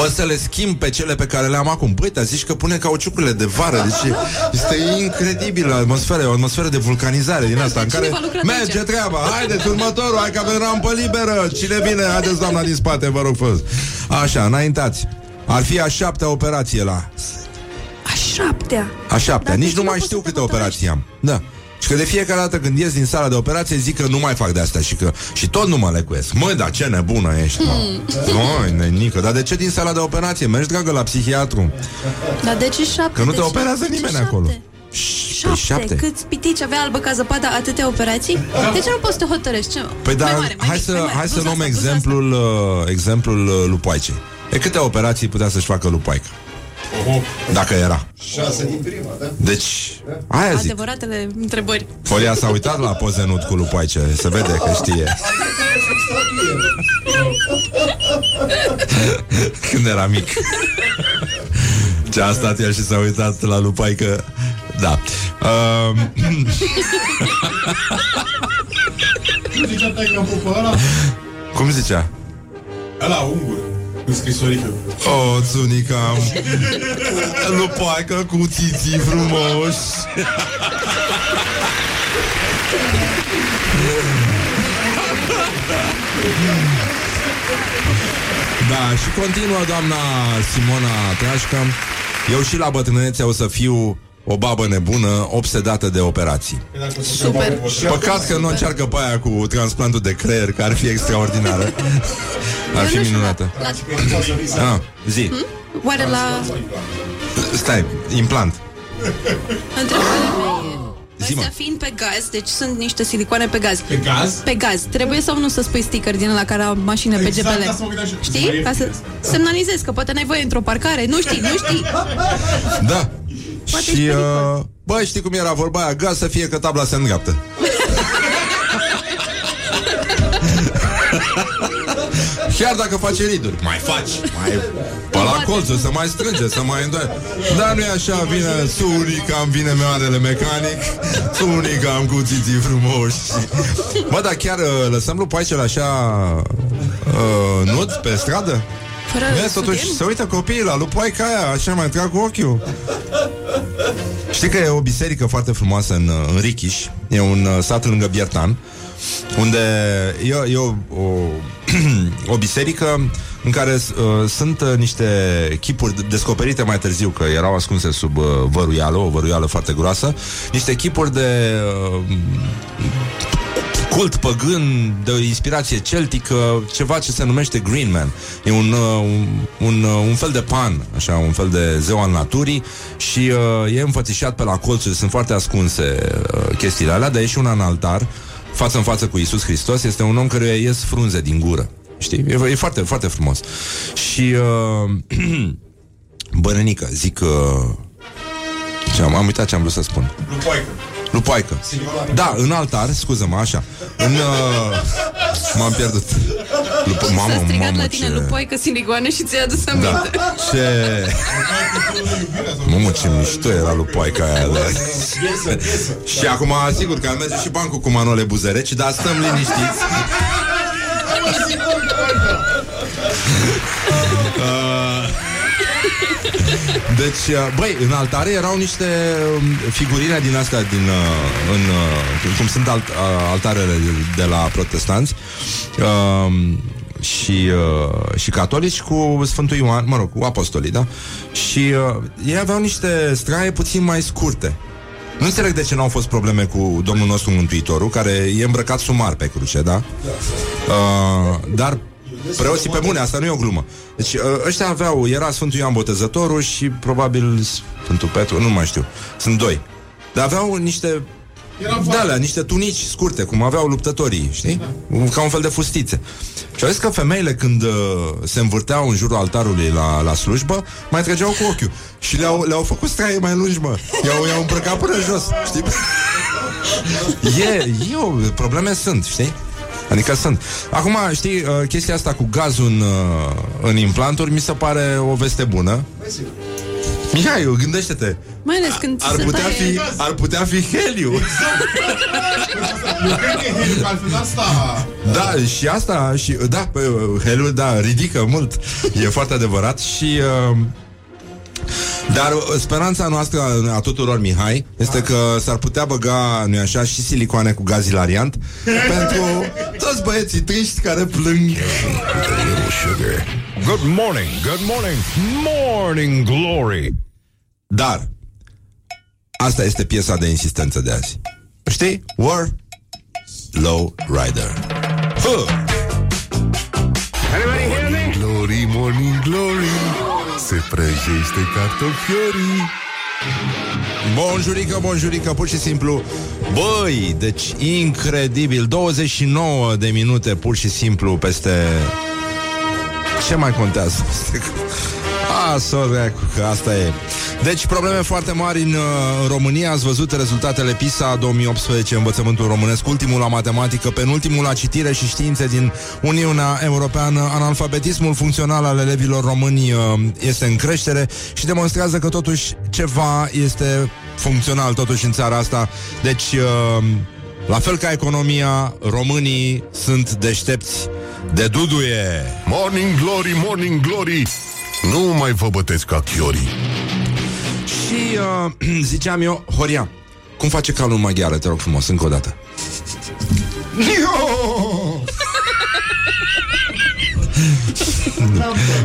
O să le schimb pe cele pe care le-am acum. Băi, dar zici că pune cauciucurile de vară. Deci e- este incredibil atmosfera, e o atmosferă de vulcanizare din asta, în Cine care va lucra merge aici? treaba. Haideți, următorul, hai că avem rampă liberă. Cine vine? Haideți, doamna din spate, vă rog frumos. Așa, înaintați. Ar fi a șaptea operație la... A șaptea. A șaptea. Dar de Nici ce nu nu mai poți știu să te câte operații am. Da. Și că de fiecare dată când ies din sala de operație zic că nu mai fac de asta și că și tot nu mă lecuiesc. Măi, dar ce nebună ești, mă. Hmm. Măi, nenică, dar de ce din sala de operație? Mergi, dragă, la psihiatru. Dar de ce șapte? Că nu De te ce- operează de ce nimeni șapte? acolo. Șapte. șapte. Câți pitici avea albă ca zăpada atâtea operații? De ce nu poți să te hotărăști? Ce? Păi mai dar mare, mai hai mic, să, mai mare. hai să Bluza luăm asta, bluza exemplul, uh, exemplul uh, Lupoaicei. E câte operații putea să-și facă Lupoaica? Dacă era. Șase din prima, da? Deci, aia asta. zic. Adevăratele întrebări. Folia s-a uitat la poze nud cu Lupoaice. Se vede că știe. Când era mic. Ce a stat el și s-a uitat la Lupaică. Da. Um, Nu zicea tai ca pe ăla? cum zicea? Ăla, ungur. Cu scrisorică. O, țunica Lupaică cu țiții frumoși Da, și continuă doamna Simona Teașcă Eu și la bătrânețe o să fiu o babă nebună, obsedată de operații. Super. Păcat că nu încearcă pe aia cu transplantul de creier, că ar fi extraordinară. Ar fi Eu nu știu, minunată. la- Ah, zi. Oare la Stai, implant. întrebarea mea e... Zi-mă. Astea fiind pe gaz, deci sunt niște silicoane pe gaz. Pe gaz? Pe gaz. Trebuie sau nu să spui sticker din la care au mașină pe Exact, GPL? asta mă gândeam și eu. Știi? Mai Ca să ieftin semnalizezi că poate n-ai voie într-o parcare. Nu știi, nu știi. Da. Poate și, ești uh, bă, știi cum era vorba aia? Gaz să fie că tabla se îndreaptă. Chiar dacă face riduri, mai faci, mai pe la colțul, să mai strânge, să mai îndoie. Dar nu e așa, vine sunica, îmi vine meoarele mecanic, sunica, am cu țiții frumoși. Bă, dar chiar uh, lăsăm lupaicele așa uh, nud pe stradă? Fără Vezi, totuși, sudien? se uită copiii la lupoica aia, așa mai trag cu ochiul. Știi că e o biserică foarte frumoasă în, uh, în Richiș, e un uh, sat lângă Biertan, unde e, e o, o, o biserică în care uh, sunt uh, niște chipuri descoperite mai târziu, că erau ascunse sub uh, văruială, o văruială foarte groasă, niște chipuri de uh, cult păgân, de inspirație celtică, ceva ce se numește Green Man. E un, uh, un, un, uh, un fel de pan, așa, un fel de zeu al naturii și uh, e înfățișat pe la colțuri, sunt foarte ascunse uh, chestiile alea, dar e și un în altar, față în față cu Isus Hristos, este un om care ies frunze din gură. Știi? E, e foarte, foarte frumos. Și uh, bănănică, zic uh, ce am, am uitat ce am vrut să spun. Lupoică. Lupoaică. Da, în altar, scuză-mă, așa. În, uh, m-am pierdut. Lupo, mamă, S-a strigat mamă, la tine ce... lupoică silicoane și ți-a adus Da. aminte. Ce... Mamă, ce mișto era lupoaica aia de... Și acum, sigur că am merge și bancul cu Manole Buzereci, dar stăm liniștiți. Uh, Deci, uh, băi, în altare erau niște um, figurine din astea din, uh, în, uh, cum sunt alt, uh, altarele de la protestanți um, și, uh, și catolici cu Sfântul Ioan, mă rog, cu apostolii, da? Și uh, ei aveau niște straie puțin mai scurte. Nu înțeleg de ce nu au fost probleme cu Domnul nostru Mântuitorul, care e îmbrăcat sumar pe cruce, da? Uh, dar preoții pe bune, asta nu e o glumă. Deci uh, ăștia aveau, era Sfântul Ioan Botezătorul și probabil Sfântul Petru, nu mai știu. Sunt doi. Dar aveau niște de alea, niște tunici scurte, cum aveau luptătorii, știi? Ca un fel de fustițe. Și au zis că femeile când uh, se învârteau în jurul altarului la, la slujbă, mai trăgeau cu ochiul. Și le-au, le-au făcut straie mai lungi, mă. I-au, i-au îmbrăcat până jos, știi? e, e o, probleme sunt, știi? Adică sunt. Acum, știi, uh, chestia asta cu gazul în, uh, în implanturi mi se pare o veste bună. Mihai, gândește-te. Mai ales când Ar se putea taie... fi, ar putea fi heliu. Eu cred că e heliu, că altfel asta... Da, și asta, și da, pe, heliul, da, ridică mult. E foarte adevărat și... Uh, dar uh, speranța noastră a tuturor, Mihai, este că s-ar putea băga, nu așa, și silicoane cu gaz hilariant pentru toți băieții triști care plâng. Good morning, good morning, morning glory. Dar, asta este piesa de insistență de azi. Știi? War Low Rider. Huh. Glory, morning glory Se prăjește cartofiorii Bonjurică, bonjurică, pur și simplu. Băi, deci incredibil 29 de minute pur și simplu peste Ce mai contează? A, sorry, că asta e. Deci probleme foarte mari în uh, România. Ați văzut rezultatele PISA 2018 Învățământul românesc Ultimul la matematică, penultimul la citire și științe Din Uniunea Europeană. Analfabetismul funcțional al elevilor români uh, Este în creștere Și demonstrează că totuși ceva este funcțional Totuși în țara asta. Deci... Uh, la fel ca economia, românii sunt deștepți de duduie. Morning glory, morning glory. Nu mai vă bătesc ca chiorii. Și uh, ziceam eu, Horia, cum face calul în maghiară, te rog frumos, încă o dată.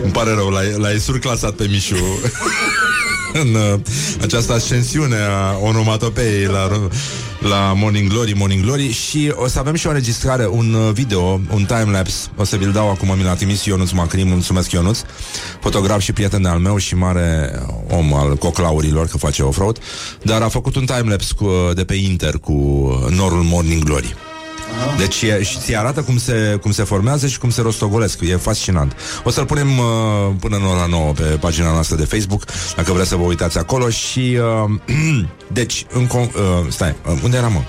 Îmi pare rău, l-ai, l-ai surclasat pe Mișu în uh, această ascensiune a onomatopeei la, la Morning Glory, Morning Glory. Și o să avem și o înregistrare, un uh, video, un timelapse, o să vi-l dau acum, mi l-a trimis Ionuț Macrim, mulțumesc Ionuț, fotograf și prieten al meu și mare om al coclaurilor, că face off-road, dar a făcut un timelapse cu, de pe Inter cu norul Morning Glory. Deci e, și ți arată cum se, cum se formează și cum se rostogolesc. E fascinant. O să-l punem uh, până în ora 9 pe pagina noastră de Facebook, dacă vreți să vă uitați acolo. Și, uh, deci, în con- uh, stai, uh, unde era, mă?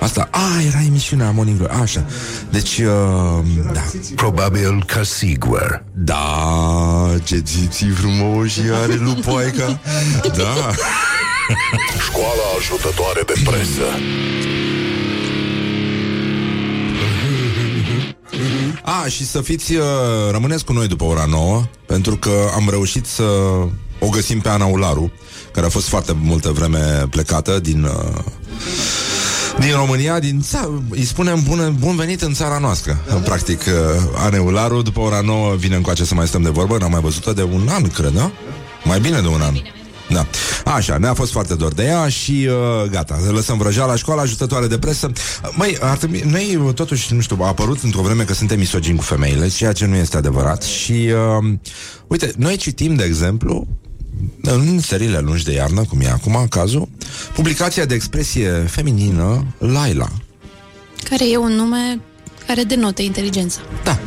Asta, a, era emisiunea Morning Glory, așa. Deci, uh, da. Probabil ca sigur. Da, ce țiții frumoși are lupoaica. Da. Școala ajutătoare de presă. A, și să fiți, uh, rămâneți cu noi după ora 9, pentru că am reușit să o găsim pe Ana Ularu, care a fost foarte multă vreme plecată din... Uh, din România, din ța- îi spunem bun, bun venit în țara noastră. Da, Practic, uh, Ane Ularu, după ora 9 vine încoace să mai stăm de vorbă, n-am mai văzut-o de un an, cred, da? Mai bine de un an. Da. Așa, ne-a fost foarte dor de ea și uh, gata, lăsăm vrăja la școala ajutătoare de presă. Măi, ar trebui, noi totuși, nu știu, a apărut într-o vreme că suntem misogini cu femeile, ceea ce nu este adevărat și uh, uite, noi citim, de exemplu, în serile lungi de iarnă, cum e acum cazul, publicația de expresie feminină Laila. Care e un nume care denotă inteligența. Da,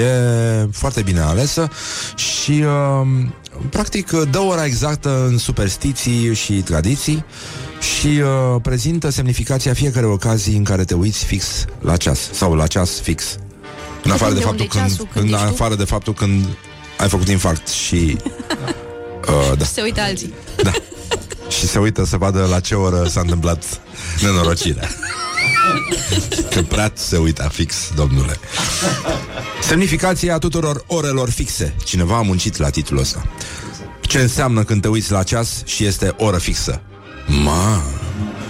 e foarte bine alesă și uh, practic dă ora exactă în superstiții și tradiții și uh, prezintă semnificația fiecare ocazii în care te uiți fix la ceas sau la ceas fix. În afară de, Depinde faptul unde e când, ceasul, când în ești tu. afară de faptul când ai făcut infarct și uh, da, Se uită alții. da. Și se uită să vadă la ce oră s-a întâmplat nenorocirea. Că prea se uita fix, domnule. Semnificația tuturor orelor fixe. Cineva a muncit la titlul ăsta. Ce înseamnă când te uiți la ceas și este oră fixă? Ma,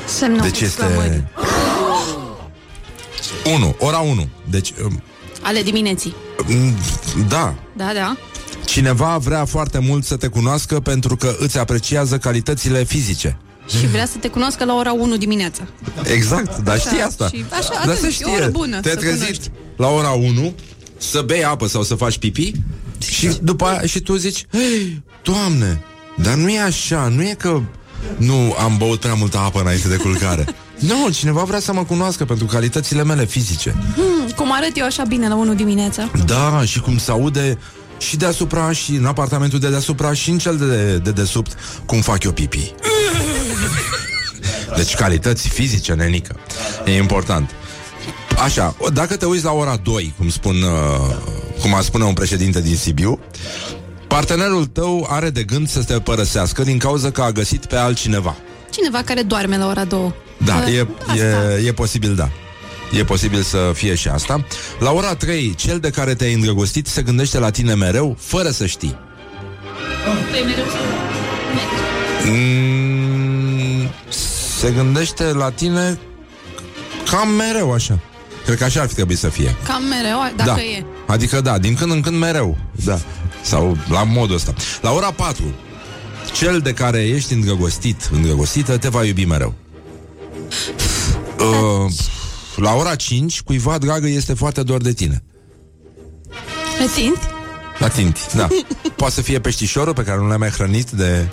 Semnul deci cu este... exclamări. 1, ora 1. Deci, um, Ale dimineții. mm, da, Da, da. cineva vrea foarte mult să te cunoască pentru că îți apreciază calitățile fizice. Și vrea să te cunoască la ora 1 dimineața. Exact, dar știi Da, asta. și așa, dar atunci, să e o oră bună te-ai să trezit cunoști. la ora 1 să bei apă sau să faci pipi și după aia și tu zici, Hei, Doamne, dar nu e așa, nu e că nu am băut prea multă apă înainte de culcare. Nu, cineva vrea să mă cunoască pentru calitățile mele fizice. Hmm, cum arăt eu așa bine la 1 dimineața? Da, și cum se aude și deasupra și în apartamentul de deasupra și în cel de, de desubt cum fac eu pipi. Deci calități fizice, nenică. E important. Așa, dacă te uiți la ora 2, cum spun, uh, cum a spune un președinte din Sibiu, partenerul tău are de gând să te părăsească din cauza că a găsit pe altcineva. Cineva care doarme la ora 2. Da, Uh, e, asta. e, e posibil, da. E posibil să fie și asta. La ora 3, cel de care te-ai îndrăgostit se gândește la tine mereu, fără să știi. Mm, se gândește la tine cam mereu așa. Cred că așa ar fi trebuit să fie. Cam mereu, dacă da. e. Adică da, din când în când mereu. Da. Sau la modul ăsta. La ora 4, cel de care ești îndrăgostit, îndrăgostită, te va iubi mereu. Uh, la ora 5, cuiva dragă este foarte dor de tine. Reținti? La tinti, da. Poate să fie peștișorul pe care nu l-ai mai hrănit de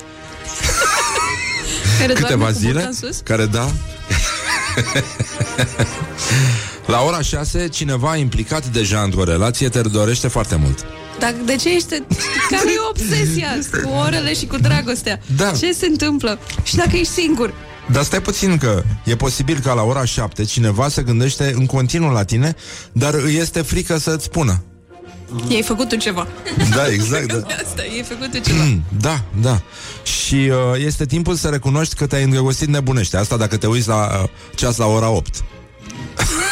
Care câteva doarme cu burta zile. în sus? Care da. La ora 6, cineva implicat deja într-o relație te dorește foarte mult. Dar de ce ești... Care e obsesia cu orele și cu dragostea? Da. Ce se întâmplă? Și dacă ești singur? Dar stai puțin că e posibil ca la ora 7 cineva se gândește în continuu la tine, dar îi este frică să-ți spună. I-ai făcut tu ceva. Da, exact, da. Asta, i-ai făcut tu ceva. Mm, Da, da. Și uh, este timpul să recunoști că te-ai îndrăgostit nebunește. Asta dacă te uiți la uh, ceas la ora 8.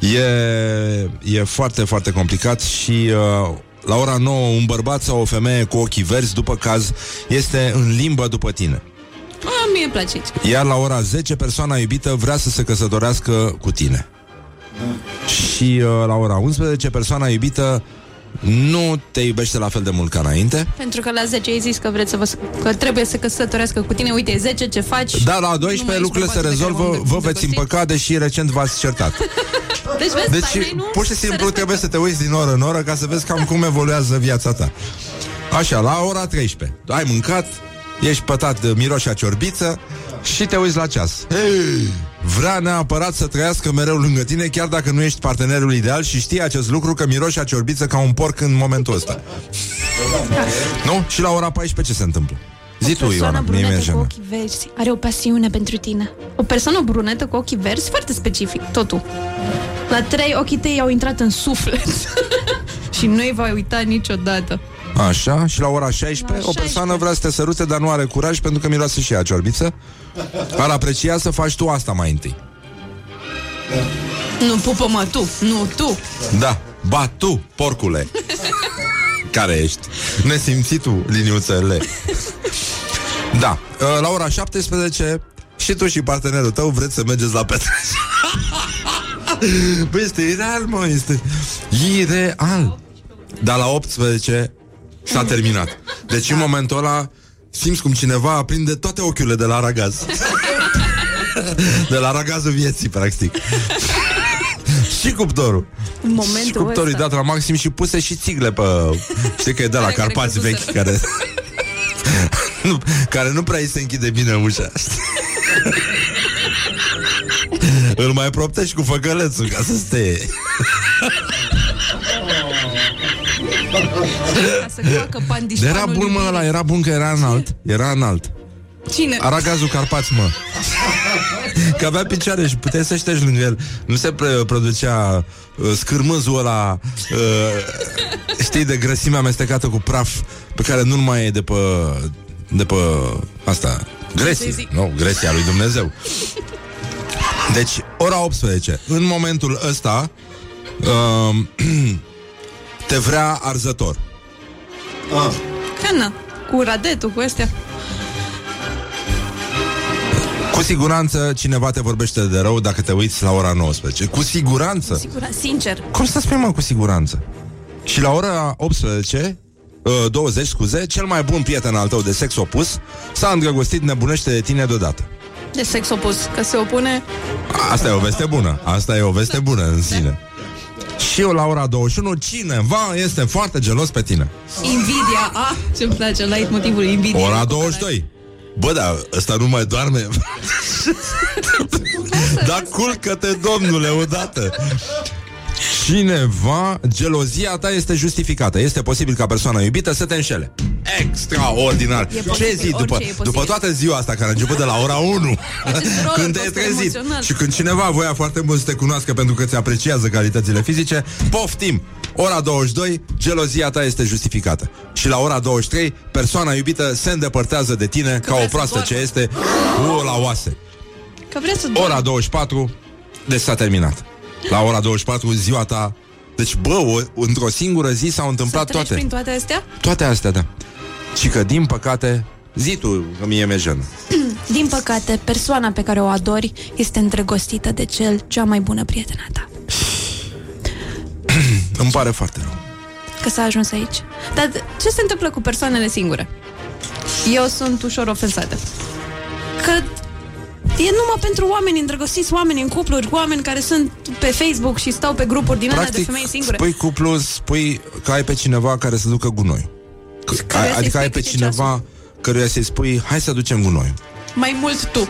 e, e foarte, foarte complicat și uh, la ora 9 un bărbat sau o femeie cu ochii verzi, după caz, este în limbă după tine. A, mie îmi place aici. Iar la ora 10 persoana iubită vrea să se căsătorească cu tine. Și uh, la ora 11 persoana iubită nu te iubește la fel de mult ca înainte. Pentru că la 10 ai zis că vreți să vă, că trebuie să căsătorească cu tine. Uite, e 10, ce faci? Da, la Nu mai 12 ești lucrurile se bărbatul de care rezolvă, m-am vă veți îndrăgostit. împăca, deși recent v-ați certat. Deci, vezi, Deci, tainei nu pur și se simplu respectă. trebuie să te uiți din oră în oră ca să vezi cam cum evoluează viața ta. Așa, la ora 13. Ai mâncat, ești pătat de miroși a ciorbiță și te uiți la ceas. Hei, vrea neapărat să trăiască mereu lângă tine, chiar dacă nu ești partenerul ideal și știi acest lucru că miroși a ciorbiță ca un porc în momentul ăsta. nu? Și la ora 14 ce se întâmplă? Zi tu, O persoană Ioana, mie mi-e brunetă cu jenă. ochii verzi are o pasiune pentru tine. O persoană brunetă cu ochii verzi, foarte specific, totul. La trei, ochii tăi au intrat în suflet. și nu-i va uita niciodată. Așa, și la ora 16, La o persoană vrea să te sărute, dar nu are curaj pentru că miroase și ea ciorbiță. Ar aprecia să faci tu asta mai întâi. Nu pupă-mă tu, nu tu. Da, ba tu, porcule. Care ești? Nesimțitul, liniuțele. Da, la ora 17 și tu și partenerul tău vreți să mergeți la petrecere. Băi, este ireal, mă, este ireal. Dar la 18 s-a terminat. Deci în momentul ăla simți cum cineva aprinde toate ochiurile de la ragaz. de la ragazul vieții, practic. și cuptorul. În momentul Și cuptorul e ăsta. dat la maxim și puse și țigle pe... Știi că e de la Aia care Carpați căzuseră. vechi, care... nu, care nu prea îi se închide bine ușa. știi? Îl mai proptești cu făcălețul ca să steie. Ca să facă pandiș Era bun, mă, ăla, era bun că era înalt. Era înalt. Cine? Aragazul Carpați, mă. Că avea picioare și puteai să ștergi lângă el. Nu se pre- producea uh, scârmâzul ăla, uh, știi, de grăsime amestecată cu praf, pe care nu mai e de pe, de pe asta, gresie, nu, gresia lui Dumnezeu. Deci, ora 18. În momentul ăsta, uh, te vrea arzător. Cana, cu radetul, cu astea. Cu siguranță cineva te vorbește de rău dacă te uiți la ora 19. Cu siguranță. Sigur, sincer. Cum să spui, mă, cu siguranță? Și la ora 18, uh, 20, scuze, cel mai bun prieten al tău de sex opus s-a îndrăgostit, nebunește de tine deodată. De sex opus, că se opune Asta e o veste bună. Asta e o veste bună în sine. Și eu la ora 21, cineva este foarte gelos pe tine. invidia. Ah, ce-mi place, light motivul invidia. Ora 22. Bă, dar ăsta nu mai doarme Da culcă-te, domnule, odată Cineva, gelozia ta este justificată. Este posibil ca persoana iubită să te înșele. Extraordinar. E Ce posibil, zi după, orice e posibil. după toată ziua asta Care a început de la ora 1 Acest Când te-ai rollercoaster trezit emoțional. Și când cineva voia foarte mult să te cunoască Pentru că ți apreciază calitățile fizice Poftim! Ora 22, gelozia ta este justificată. Și la ora 23, persoana iubită se îndepărtează de tine Ca o vrea să proastă doarmă. ce este U, la oase Că vreți să Ora 24, deci s-a terminat La ora 24, ziua ta Deci, bă, o, într-o singură zi s-au să întâmplat treci toate prin toate astea? Toate astea, da Și că, din păcate, zi tu, că mie mi-e jenă Din păcate, persoana pe care o adori este îndrăgostită de cel cea mai bună prietena ta. Îmi pare foarte rău Că s-a ajuns aici. Dar ce se întâmplă cu persoanele singure? Eu sunt ușor ofensată. Că e numai pentru oameni îndrăgostiți, oameni în cupluri, oameni care sunt pe Facebook și stau pe grupuri din alea de Practic, femei singure. spui cuplu, spui că ai pe cineva care să ducă gunoi. Căruia să-i adică ai spui pe câte cineva căruia să-i spui, hai să ducem gunoi. Mai mult tu.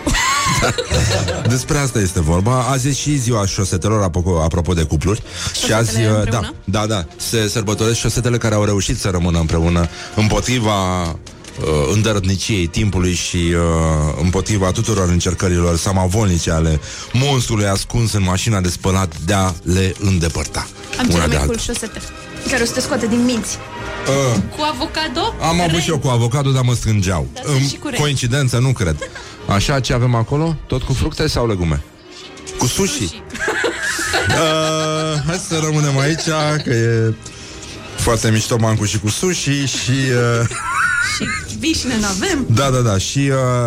Despre asta este vorba. Azi e și ziua șosetelor, apropo, apropo de cupluri. și azi, Șosetele uh, da, împreună? da, da, se sărbătoresc șosetele care au reușit să rămână împreună împotriva uh, îndărătniciei timpului și uh, împotriva tuturor încercărilor samavolnice ale monstrului ascuns în mașina de spălat de a le îndepărta. Am una cele de mai cool alta. șosete. Care o să te scoate din minți. Uh, Cu avocado? Am avut și eu cu avocado, dar mă strângeau. Dar sunt În și cu rei. Coincidență, nu cred. Așa, ce avem acolo? Tot cu fructe sau legume? Cu sushi. Sushi. Uh, hai să rămânem aici, că e foarte mișto bancul și cu sushi și... Uh, Și vișine n-avem. da, da, da, și,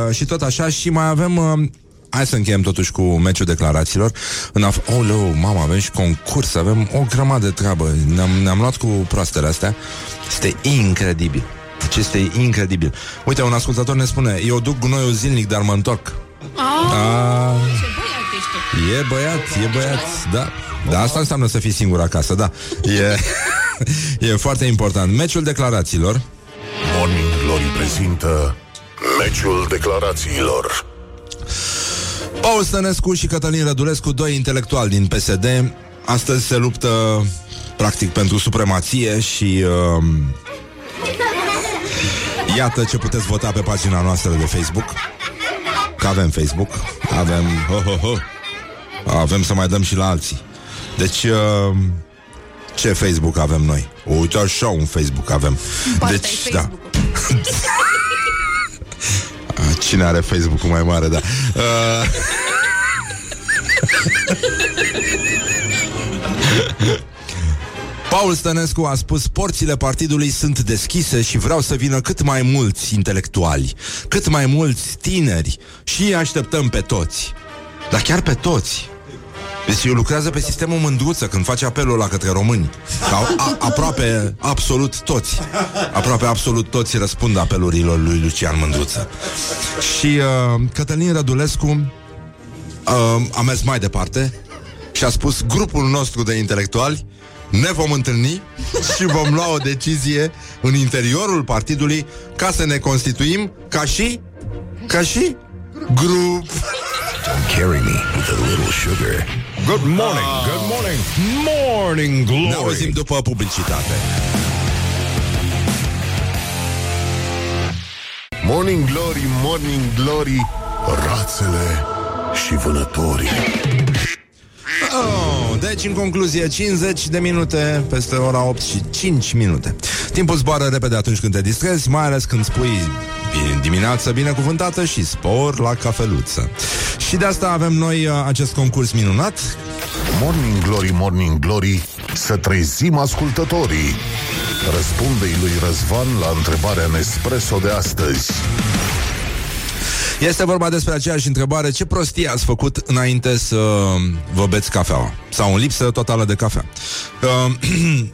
uh, și tot așa și mai avem... Uh, Hai să încheiem totuși cu meciul declarațiilor. În af- oh, leu, mama, avem și concurs Avem o grămadă de treabă. Ne-am, ne-am luat cu proastele astea. Este incredibil. Deci este incredibil. Uite, un ascultător ne spune Eu duc gunoiul zilnic, dar mă întorc. Oh, Ah, ce băiat ești tu. E băiat, e băiat. Da, da asta înseamnă să fii singur acasă Da, e, e foarte important. Meciul declarațiilor Morning Glory prezintă Meciul declarațiilor Paul Stănescu și Cătălin Rădulescu, doi intelectuali din PSD, astăzi se luptă practic pentru supremație și uh, iată ce puteți vota pe pagina noastră de Facebook. Că avem Facebook, avem ho, ho, ho. Avem să mai dăm și la alții. Deci uh, ce Facebook avem noi? Uite așa un Facebook avem. Poate deci, ai da. Facebook-ul. Cine are Facebook-ul mai mare, da. Uh... Paul Stănescu a spus Porțile partidului sunt deschise și vreau să vină cât mai mulți intelectuali Cât mai mulți tineri Și îi așteptăm pe toți Dar chiar pe toți deci eu lucrează pe sistemul mândruță când face apelul la către români. Ca a, aproape absolut toți. Aproape absolut toți răspund apelurilor lui Lucian Mândruță. Și uh, Cătălin Rădulescu uh, a mers mai departe și a spus grupul nostru de intelectuali ne vom întâlni și vom lua o decizie în interiorul partidului ca să ne constituim ca și ca și grup. Don't carry me with a little sugar. Good morning, good morning, morning glory. Ne auzim după publicitate. Morning Glory, Morning Glory Rațele și vânătorii Oh, deci, în concluzie, 50 de minute peste ora 8 și 5 minute. Timpul zboară repede atunci când te distrezi, mai ales când spui bine, dimineața binecuvântată și spor la cafeluță. Și de asta avem noi uh, acest concurs minunat. Morning Glory, Morning Glory Să trezim ascultătorii Răspunde-i lui Răzvan la întrebarea Nespresso de astăzi Este vorba despre aceeași întrebare Ce prostie ați făcut înainte să vă beți cafeaua? Sau în lipsă totală de cafea. Uh,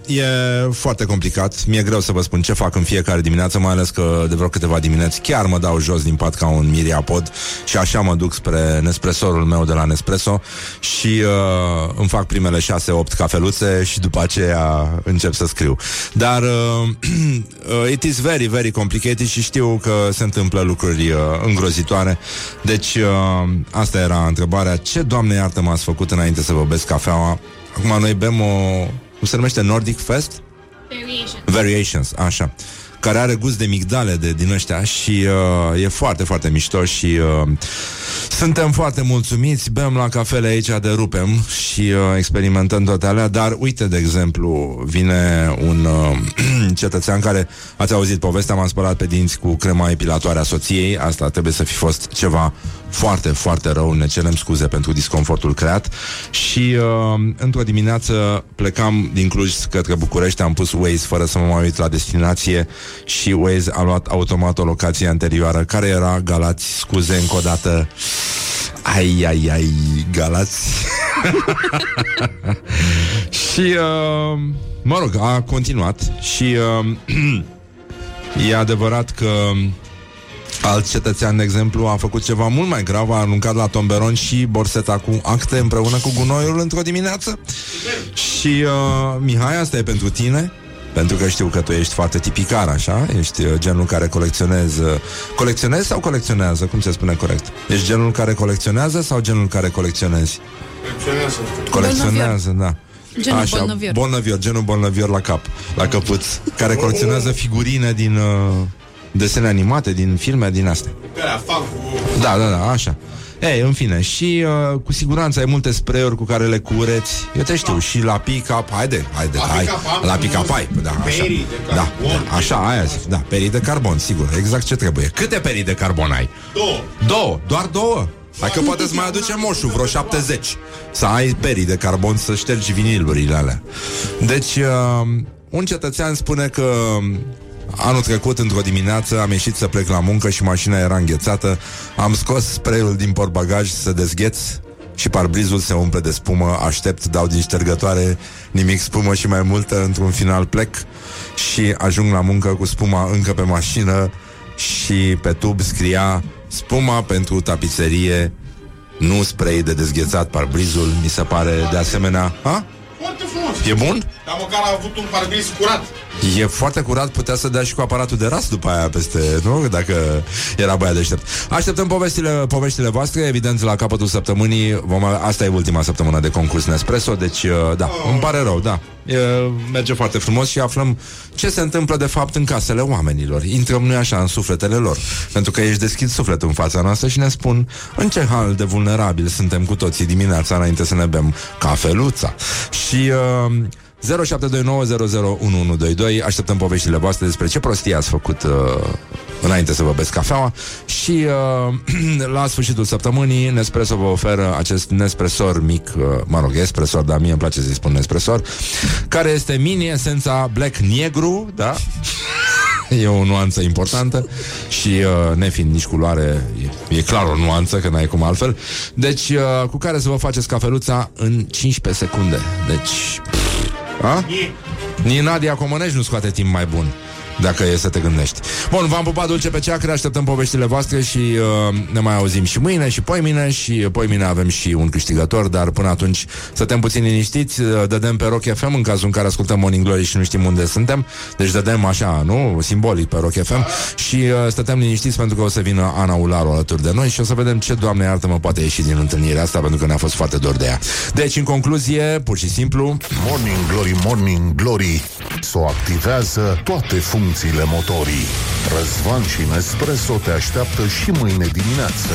e foarte complicat, mi-e greu să vă spun ce fac în fiecare dimineață, mai ales că de vreo câteva dimineți chiar mă dau jos din pat ca un miriapod și așa mă duc spre Nespressorul meu de la Nespresso și uh, îmi fac primele 6-8 cafeluțe și după aceea încep să scriu. Dar uh, uh, it is very, very complicated și știu că se întâmplă lucruri uh, îngrozitoare. Deci uh, asta era întrebarea. Ce, Doamne iartă, m-ați făcut înainte să vă besc cafeaua? Acum noi bem o... cum se numește? Nordic Fest? Variation. Variations, așa care are gust de migdale de, din ăștia și uh, e foarte, foarte mișto și uh, suntem foarte mulțumiți, bem la cafele aici de rupem și uh, experimentăm toate alea, dar uite, de exemplu, vine un uh, cetățean care, ați auzit povestea, m-am spălat pe dinți cu crema epilatoare a soției, asta trebuie să fi fost ceva foarte, foarte rău, ne cerem scuze pentru disconfortul creat. Și uh, într-o dimineață plecam din Cluj către București, am pus Waze fără să mă mai uit la destinație și Waze a luat automat o locație anterioară care era Galați, scuze încă o dată. Ai, ai, ai, Galați. Și uh, Mă rog, a continuat Și uh, E adevărat că Alt cetățean, de exemplu, a făcut ceva mult mai grav, a aruncat la tomberon și borseta cu acte împreună cu gunoiul într-o dimineață. Și, uh, Mihai, asta e pentru tine, pentru că știu că tu ești foarte tipicar, așa? Ești uh, genul care colecționează... Colecționezi sau colecționează? Cum se spune corect? Ești genul care colecționează sau genul care colecționezi? Colecționează. Colecționează, da. Genul Așa, bolnavior. bolnavior, genul bolnavior la cap, la căpuț, care colecționează figurine din uh, desene animate, din filme, din astea. Care fac cu... Da, da, da, așa. Ei, în fine, și uh, cu siguranță ai multe spray-uri cu care le cureți. Eu te știu, și la pick-up, haide, haide, La hai, pick-up am la pick-up ai, da, așa. perii de Da, carbon. da, așa, aia zic, da, perii de carbon, sigur, exact ce trebuie. Câte perii de carbon ai? Două. Două, doar două. Hai că poate să mai aduce moșul, vreo 70 Să ai perii de carbon să ștergi vinilurile alea Deci, uh, un cetățean spune că Anul trecut, într-o dimineață, am ieșit să plec la muncă și mașina era înghețată. Am scos spray-ul din portbagaj să dezgheț și parbrizul se umple de spumă. Aștept, dau din ștergătoare, nimic spumă și mai multă. Într-un final plec și ajung la muncă cu spuma încă pe mașină și pe tub scria spuma pentru tapiserie, nu spray de dezghețat parbrizul. Mi se pare de asemenea... Ha? Foarte frumos. E bun? Dar măcar a avut un parbriz curat. E foarte curat, putea să dea și cu aparatul de ras după aia peste, nu? Dacă era băiat deștept. Așteptăm povestile, poveștile voastre, evident, la capătul săptămânii. Vom, avea- asta e ultima săptămână de concurs Nespresso, deci, uh, da, îmi pare rău, da. E, merge foarte frumos și aflăm ce se întâmplă, de fapt, în casele oamenilor. Intrăm noi așa în sufletele lor. Pentru că ești deschid sufletul în fața noastră și ne spun în ce hal de vulnerabil suntem cu toții dimineața înainte să ne bem cafeluța. Și... Uh, um, 0729001122 Așteptăm poveștile voastre despre ce prostie ați făcut uh, înainte să vă beți cafeaua și uh, la sfârșitul săptămânii Nespresso vă oferă acest Nespresor mic, uh, mă rog, espresor, dar mie îmi place să-i spun Nespresor, care este mini esența Black Negru, da? E o nuanță importantă și uh, nefiind nici culoare, e, e clar o nuanță, că n-ai cum altfel. Deci, uh, cu care să vă faceți cafeluța în 15 secunde. Deci, a? Nici Nadia Comănești nu scoate timp mai bun dacă e să te gândești. Bun, v-am pupat dulce pe ceacre, așteptăm poveștile voastre și uh, ne mai auzim și mâine și poimine și poimine avem și un câștigător, dar până atunci stăm puțin liniștiți, uh, dădem pe Rock FM în cazul în care ascultăm Morning Glory și nu știm unde suntem, deci dădem așa, nu? Simbolic pe Rock FM și uh, stătem liniștiți pentru că o să vină Ana Ularu alături de noi și o să vedem ce, Doamne iartă, mă poate ieși din întâlnirea asta pentru că ne-a fost foarte dor de ea. Deci, în concluzie, pur și simplu, Morning Glory, Morning Glory S-o activează toate funcțiile motorii Răzvan și Nespresso te așteaptă și mâine dimineață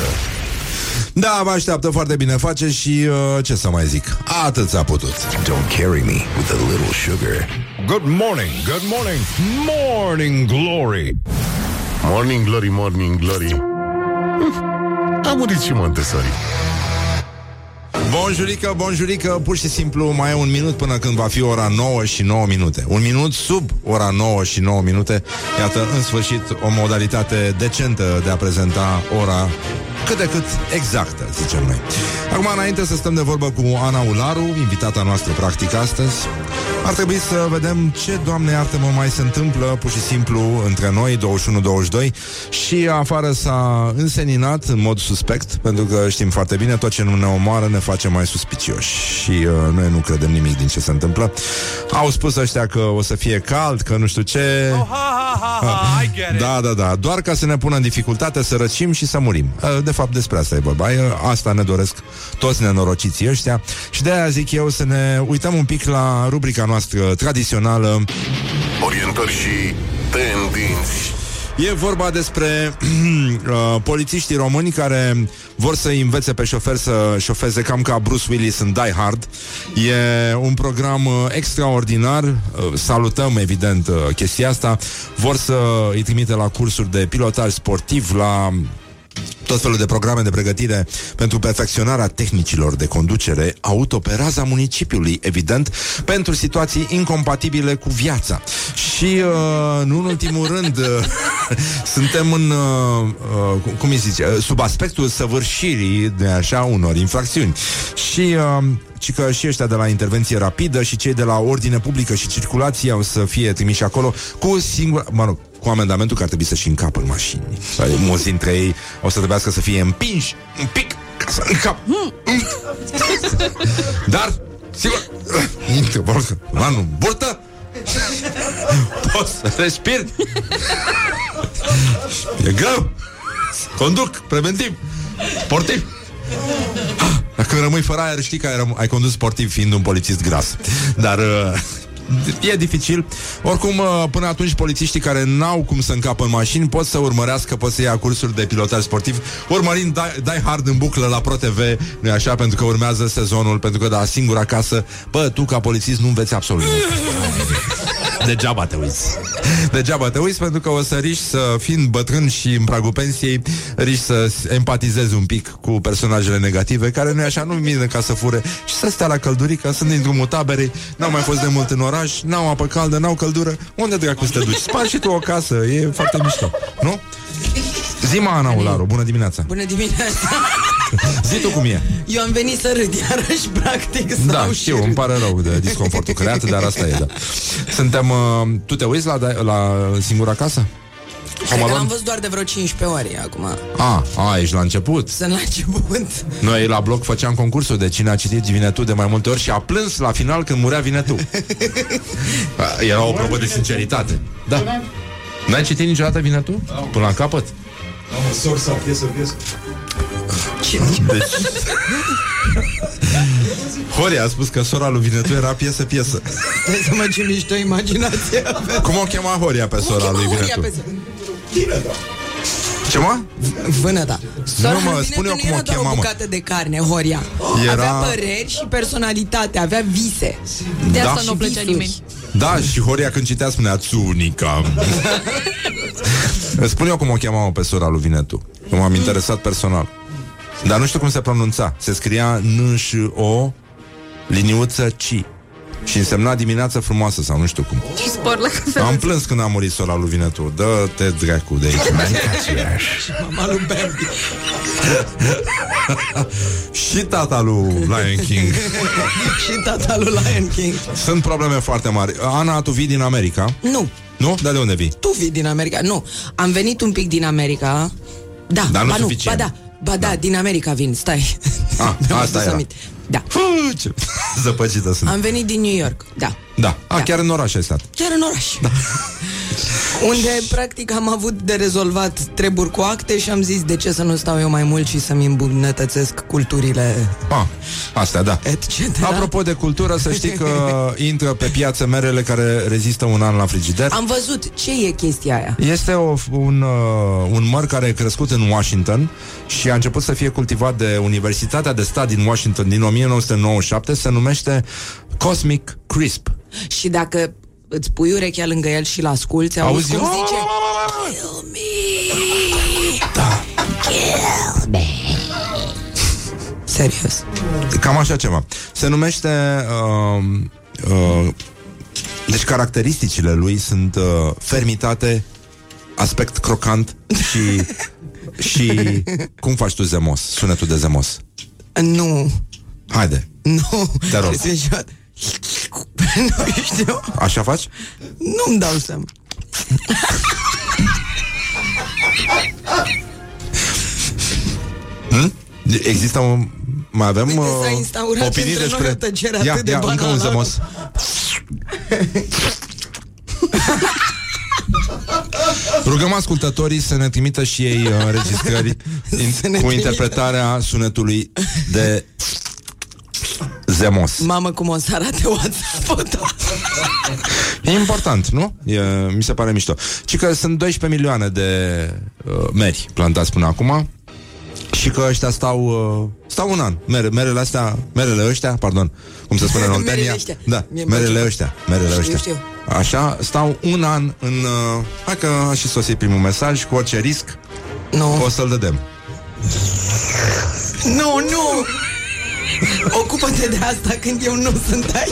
Da, vă așteaptă foarte bine face și uh, ce să mai zic, atât s-a putut. Don't carry me with a little sugar. Good morning, good morning, morning glory. Morning Glory, Morning Glory Hm, A murit și Montessori Bonjurică, bonjurică, pur și simplu mai e un minut până când va fi ora 9 și 9 minute. Un minut sub ora 9 și 9 minute. Iată, în sfârșit, o modalitate decentă de a prezenta ora cât de cât exactă, zicem noi. Acum, înainte să stăm de vorbă cu Ana Ularu, invitata noastră practic astăzi, ar trebui să vedem ce, Doamne iartă-mă, mai se întâmplă pur și simplu între noi, 21-22, și afară s-a înseninat în mod suspect, pentru că știm foarte bine, tot ce nu ne omoară ne face mai suspicioși și uh, noi nu credem nimic din ce se întâmplă. Au spus ăștia că o să fie cald, că nu știu ce... Oh, ha, ha, ha, ha, I get it. Da, da, da, doar ca să ne pună în dificultate să răcim și să murim. Uh, De fapt, despre asta e vorba. Uh, Asta ne doresc toți nenorociții ăștia și de aia zic eu să ne uităm un pic la rubrica noastră tradițională Orientări și tendinți. E vorba despre uh, polițiștii români care vor să învețe pe șofer să șofeze cam ca Bruce Willis în Die Hard. E un program uh, extraordinar. Uh, salutăm, evident, uh, chestia asta. Vor să îi trimite la cursuri de pilotaj sportiv, la tot felul de programe de pregătire pentru perfecționarea tehnicilor de conducere auto pe raza municipiului, evident, pentru situații incompatibile cu viața. Și, uh, nu în ultimul rând, uh, suntem în, uh, uh, cum îi zice, uh, sub aspectul săvârșirii de așa unor infracțiuni. Și uh, ci că și ăștia de la intervenție rapidă și cei de la ordine publică și circulație au să fie trimiși acolo cu singur, mă rog, cu amendamentul că ar trebui să-și încapă în mașini. Sau Mulți dintre ei o să trebuiască să fie împinși un pic ca să încap. Dar, sigur, intră, vă rog, la burtă, poți să respiri. E greu. Conduc, preventiv, sportiv. Dacă rămâi fără aer, știi că ai, răm- ai condus sportiv fiind un polițist gras. Dar uh, e dificil. Oricum, uh, până atunci, polițiștii care n-au cum să încapă în mașini pot să urmărească, pot să ia cursuri de pilotaj sportiv, urmărind Die, Die Hard în buclă la ProTV, nu așa, pentru că urmează sezonul, pentru că, da, singur acasă, bă, tu ca polițist nu înveți absolut nimic. Degeaba te uiți. Degeaba te uiți pentru că o să riști să, fiind bătrân și în pragul pensiei, riști să empatizezi un pic cu personajele negative, care nu e așa, nu vin ca să fure și să stea la căldurică, sunt din drumul taberei, n-au mai fost de mult în oraș, n-au apă caldă, n-au căldură. Unde dracu să te duci? Spari și tu o casă, e foarte mișto, nu? Zima Ana Ularu, bună dimineața Bună dimineața! Zi tu cum e Eu am venit să râd iarăși, practic, să Da, dau știu, și îmi râd. pare rău de disconfortul creat, dar asta e, da Suntem, uh, tu te uiți la, la Singur Acasă? Cred că l-am văzut doar de vreo 15 ori acum. A, a, ești la început Sunt la început. Noi la bloc făceam concursul de cine a citit Vinetu de mai multe ori și a plâns la final când murea Vinetu. Era o probă de sinceritate. Da. N-ai citit niciodată Vinetu? Până la capăt? Am o sorsă, piesă, piesă. Deci... Horia a spus că sora lui Vinetu era piesă-piesă. Trebuie să mă ce mișto imaginație. Cum o chema Horia pe sora lui Vinetu? Ce mă? Vânăta. Nu, mă, Vinetu spune eu nu cum o era doar chema, o mă. bucată de carne, Horia. Era- Avea păreri și personalitate, avea vise. De Da. asta nu Și plăcea visuri. nimeni. Da, și Horia când citea spunea Țunica Îți spun eu cum o chemau pe sora lui Vinetu Că m-am interesat personal Dar nu știu cum se pronunța Se scria N-ș-O Liniuță Ci Și însemna dimineață frumoasă sau nu știu cum Și spor la cafea. Am plâns când a murit sora lui Vinetu Dă-te dracu de aici Mama lui Bambi. Și tata lui Lion King și tata lui Lion King. Sunt probleme foarte mari Ana, tu vii din America Nu, Nu? Dar de unde vii? tu vii din America. Nu, am venit un pic din America. Da, Dar nu ba suficient. Ba da, ba da, din America vin, stai. Ah, Mi-am asta adus era. aminte. Da. Fuh, ce zăpăcită sunt Am venit din New York, da. Da, a, Da. chiar în oraș ai stat Chiar în oraș. Da. Unde, practic, am avut de rezolvat treburi cu acte și am zis de ce să nu stau eu mai mult și să-mi îmbunătățesc culturile, Ah, astea, da. etc. Apropo de cultură, să știi că intră pe piață merele care rezistă un an la frigider. Am văzut ce e chestia aia. Este o, un, uh, un măr care e crescut în Washington și a început să fie cultivat de Universitatea de Stat din Washington din 1997, se numește Cosmic Crisp. Și dacă îți pui urechea lângă el și-l asculți, auzi, Auzi? cum zice Kill me Da. Kill me Serios. Cam așa ceva. Se numește... Uh, uh, deci caracteristicile lui sunt uh, fermitate, aspect crocant și... și... Cum faci tu zemos? Sunetul de zemos. Nu. Haide. Nu. Te rog. Nu știu. Așa faci? Nu-mi dau seama. Hmm? Există un... Mai avem Uite, s-a uh, instaurat opinii între noi despre... o tăcere ia, atât de ia, încă un banală. zămos. Rugăm ascultătorii să ne trimită și ei uh, înregistrări in, cu trimită. interpretarea sunetului de zemos. Mamă, cum o să arate WhatsApp-ul E important, nu? E, mi se pare mișto. Ci că sunt 12 milioane de uh, meri plantați până acum și că ăștia stau uh, stau un an. Mere, merele astea, merele ăștia, pardon, cum se spune în Merele Oltenia. ăștia. Da, Mie îmi merele place. ăștia, merele Știu, ăștia. știu. Așa, stau un an în... Uh, hai că a și sosit primul mesaj, cu orice risc Nu. o să-l dădem. Nu, nu! Ocupă-te de asta când eu nu sunt aici.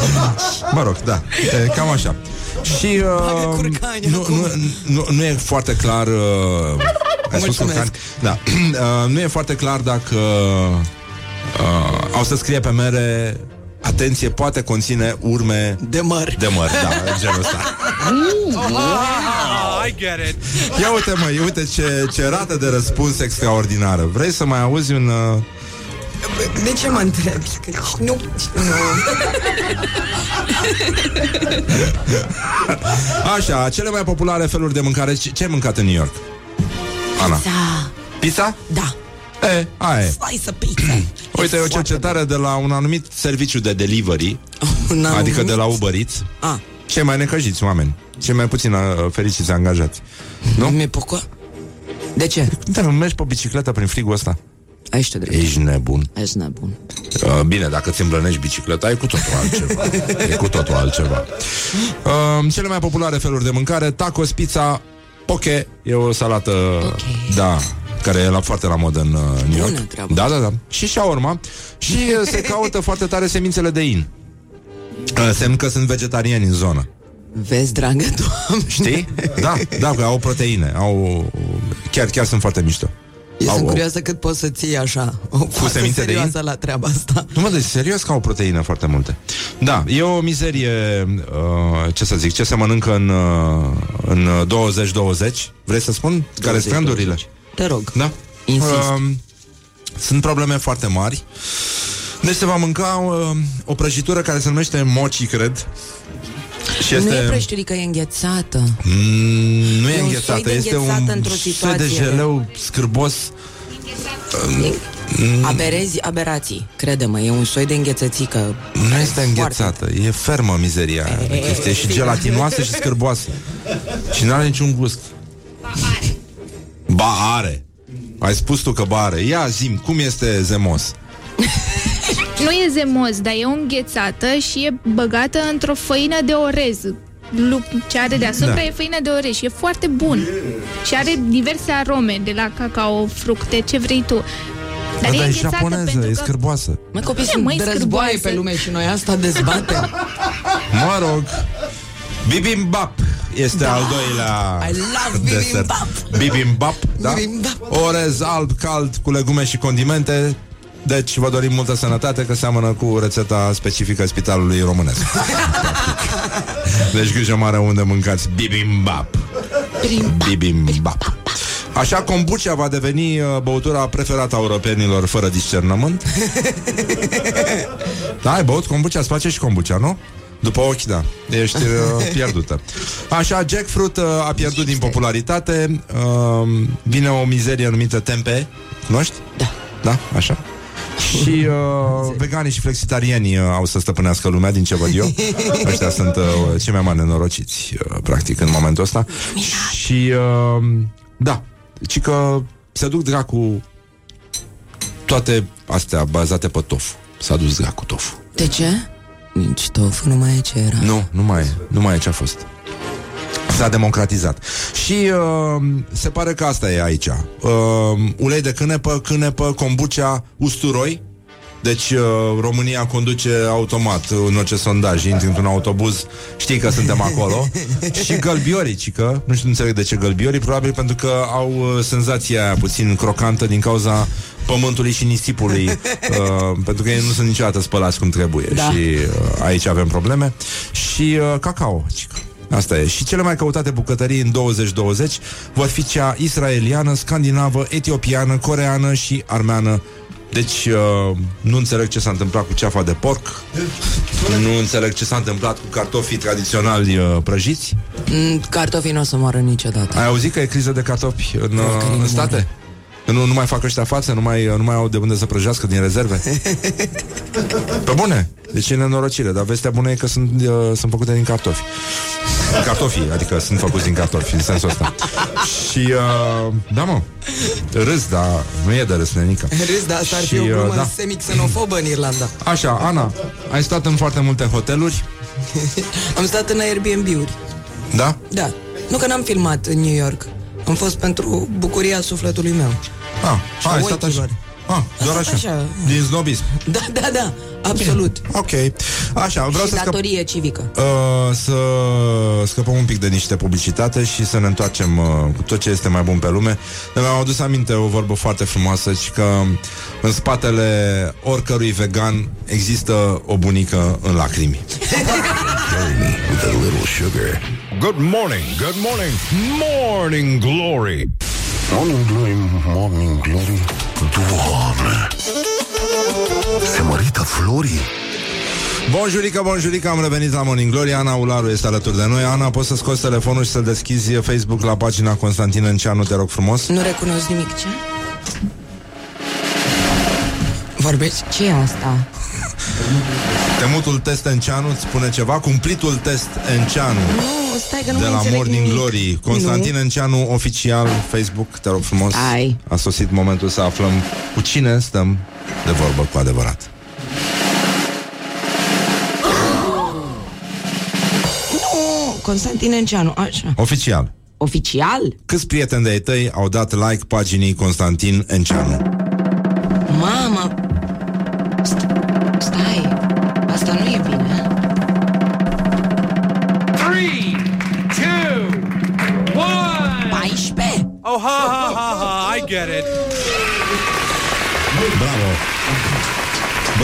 Mă rog, da, e, cam așa. Și Bagă uh, curcani nu, acum. nu, nu, nu e foarte clar uh, ai spus Mulțumesc. curcani? Da. uh, Nu e foarte clar dacă uh, Au să scrie pe mere Atenție, poate conține urme De măr. De măr, da, genul ăsta Ah, I get it. Ia uite mă, ia uite ce, ce rată de răspuns extraordinară Vrei să mai auzi un... Uh, De ce mă întrebi? Că nu, nu. Așa, cele mai populare feluri de mâncare Ce, ce ai mâncat în New York? Ana Da, Pizza? da. E, aia e Slice pizza. Uite, e o cercetare de la un anumit serviciu de delivery Un Adică de la anumit- Uber Eats Ah, Cei mai necăjiți oameni Cei mai puțin uh, fericiți angajați nu? Mi-e pourquoi? De ce? Dar nu mergi pe bicicletă prin frigul ăsta Aici te drept. Ești nebun Ești nebun. uh, Bine, dacă ți îmblănești bicicleta E cu totul altceva E cu totul altceva uh, Cele mai populare feluri de mâncare Tacos, pizza, poke E o salată Da care e la, foarte la modă în uh, New York. Bună treabă. Da, da, da. Și shawarma. Și uh, se caută foarte tare semințele de in. Uh, semn că sunt vegetariani în zonă. Vezi, dragă doamne. Știi? Da, da, că au proteine. Au, chiar, chiar sunt foarte mișto. Eu Au- sunt au- curioasă cât poți să ții așa o cu semințe de serioasă la treaba asta. Nu mă, deci serios că au proteine foarte multe. Da, e o mizerie, uh, ce să zic, ce se mănâncă în, uh, în 20-20. Vrei să spun? Care sunt trendurile? Te rog. Da? Insist. Uh, sunt probleme foarte mari. Deci se va mânca uh, o prăjitură care se numește mochi, cred. Și Nu e este... prăjiturică, e înghețată. Mm, nu e, E un înghețată, soi de este înghețată un într-o soi de situație. jeleu scârbos. Aberezi aberații, crede-mă, e un soi de înghețățică. Nu este înghețată, e fermă mizeria aia de chestie, e și gelatinoasă și scârboasă. Și nu are niciun gust. Ba are. Ai spus tu că ba are. Ia zim, cum este zemos? Nu e zemos, dar e înghețată și e băgată într-o făină de orez. Lu- Ce are deasupra Da. e făină de orez și e foarte bun. Și are diverse arome, de la cacao, fructe, ce vrei tu. Dar Bă, e dar e înghețată japoneză, pentru e că... scârboasă. Mă, copii, E, sunt măi, de războaie scârboase. pe lume și noi asta dezbatem. Mă rog. Bibimbap este Da. al doilea I love desert. bibimbap. Bibimbap, da? Bibimbap. Orez alb, cald, cu legume și condimente. Deci vă dorim multă sănătate că seamănă cu rețeta specifică spitalului românesc. deci grijă mare unde mâncați bibimbap. Bibimbap. Așa, kombucha va deveni uh, băutura preferată a europenilor fără discernământ. da, ai băut kombucha, îți place și kombucha, nu? După ochi, da. Ești uh, pierdută. Așa, jackfruit uh, a pierdut din popularitate. Uh, vine o mizerie numită tempe. Cunoști? Da. Da, așa. Și uh, veganii și flexitarienii uh, au să stăpânească lumea, din ce văd eu. Ăștia sunt uh, cei mai mari nenorociți, uh, practic, în momentul ăsta. Și, uh, da, ci că se duc dracu toate astea bazate pe tofu. S-a dus dracu tofu. De ce? Nici tofu nu mai e ce era. Nu, nu mai e, nu mai e ce a fost. S-a democratizat. Și uh, se pare că asta e aici. Uh, ulei de cânepă, cânepă, kombucha, usturoi. Deci uh, România conduce automat în orice sondaj. Intri într-un autobuz, știi că suntem acolo. și gălbiorii, cică, nu știu, nu înțeleg de ce gălbiorii, probabil pentru că au uh, senzația aia puțin crocantă din cauza pământului și nisipului, uh, pentru că ei nu sunt niciodată spălați cum trebuie Da. și uh, aici avem probleme. Și uh, cacao, cică. Asta e. Și cele mai căutate bucătării în 2020 vor fi cea israeliană, scandinavă, etiopiană, coreană și armeană. Deci uh, nu înțeleg ce s-a întâmplat cu ceafa de porc, nu înțeleg ce s-a întâmplat cu cartofii tradiționali uh, prăjiți. Mm, Cartofii nu o să moară niciodată. Ai auzit că e criză de cartofi în, uh, Oricare în state? Nu, nu mai fac ăștia față, nu mai, nu mai au de unde să prăjească din rezerve. Pe bune. Deci e nenorocire, dar vestea bună e că sunt, uh, sunt făcute din cartofi. Cartofii, adică sunt făcuți din cartofi, în sensul ăsta. Și, uh, da mă, râs, dar nu e de râs, nenică. Râs, dar asta ar fi Și, o uh, glumă da. semi-xenofobă în Irlanda. Așa, Ana, ai stat în foarte multe hoteluri, Am stat în Airbnb-uri. da? Da. Nu că n-am filmat în New York. Am fost pentru bucuria sufletului meu. Ah, Și ah, a ai stat așa. ochilor. Ah, doar Am așa. stat așa. Din snobism. Da, da, da, absolut. Ok. Așa, vreau și să scăp... datorie civică. Uh, să scăpăm un pic de niște publicitate și să ne întoarcem uh, cu tot ce este mai bun pe lume. Dar mi-am adus aminte o vorbă foarte frumoasă și că în spatele oricărui vegan există o bunică în lacrimi. With a little sugar. Good morning, good morning, morning glory. Morning Glory, Morning Glory Doamne Se mărită florii Bonjurică, bonjurică, am revenit la Morning Glory Ana Ularu este alături de noi Ana, poți să scoți telefonul și să-l deschizi Facebook la pagina Constantin Înceanu, te rog frumos Nu recunosc nimic, ce? Vorbești? ce e asta? Temutul test Înceanu îți spune ceva Cumplitul test Înceanu Nu, stai că nu de mai la înțeleg Morning nimic. Glory Constantin Nu. Înceanu, oficial Facebook, te rog frumos Ai. A sosit momentul să aflăm cu cine stăm de vorbă cu adevărat Nu, Constantin Enceanu, așa. Oficial Oficial? Câți prieteni de-ai tăi au dat like paginii Constantin Înceanu? Mamă!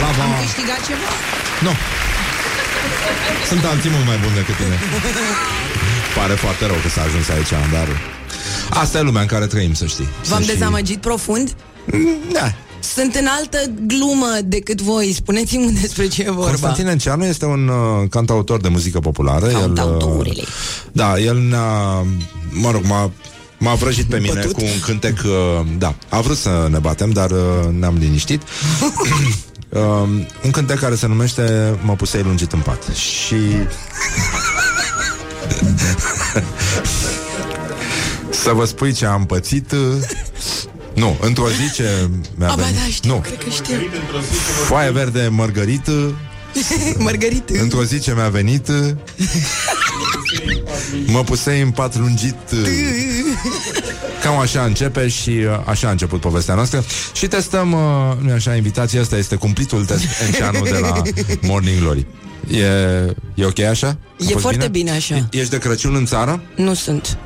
Bravo Am câștigat ceva? Nu Sunt alții mult mai buni decât tine Pare foarte rău că s-a ajuns aici Dar asta e lumea în care trăim, să știi V-am Sunt și- dezamăgit profund? Da. Sunt în altă glumă decât voi. Spuneți-mi despre ce e vorba. Constantin Enceanu este un uh, cantautor de muzică populară. El, Cantautorile. uh, da, el ne-a... Mă rog, m-a, m-a vrăjit pe mine Bătut? cu un cântec... Uh, da, a vrut să ne batem, dar uh, ne-am liniștit. uh, un cântec care se numește Mă pusei lungit în pat. Și... să vă spui ce am pățit... Uh, nu, într-o zi ce mi-a Aba, venit... da, știu, nu, cred că știu. foaie verde mărgărită Margarită. Într-o zi ce mi-a venit Mă pusei în pat lungit Cam așa începe și uh, așa a început povestea noastră Și testăm, uh, nu așa, invitația asta este cumplitul test Enceanu de la Morning Glory E, e ok așa? A E fost foarte bine așa. E- Ești de Crăciun în țară? Nu sunt.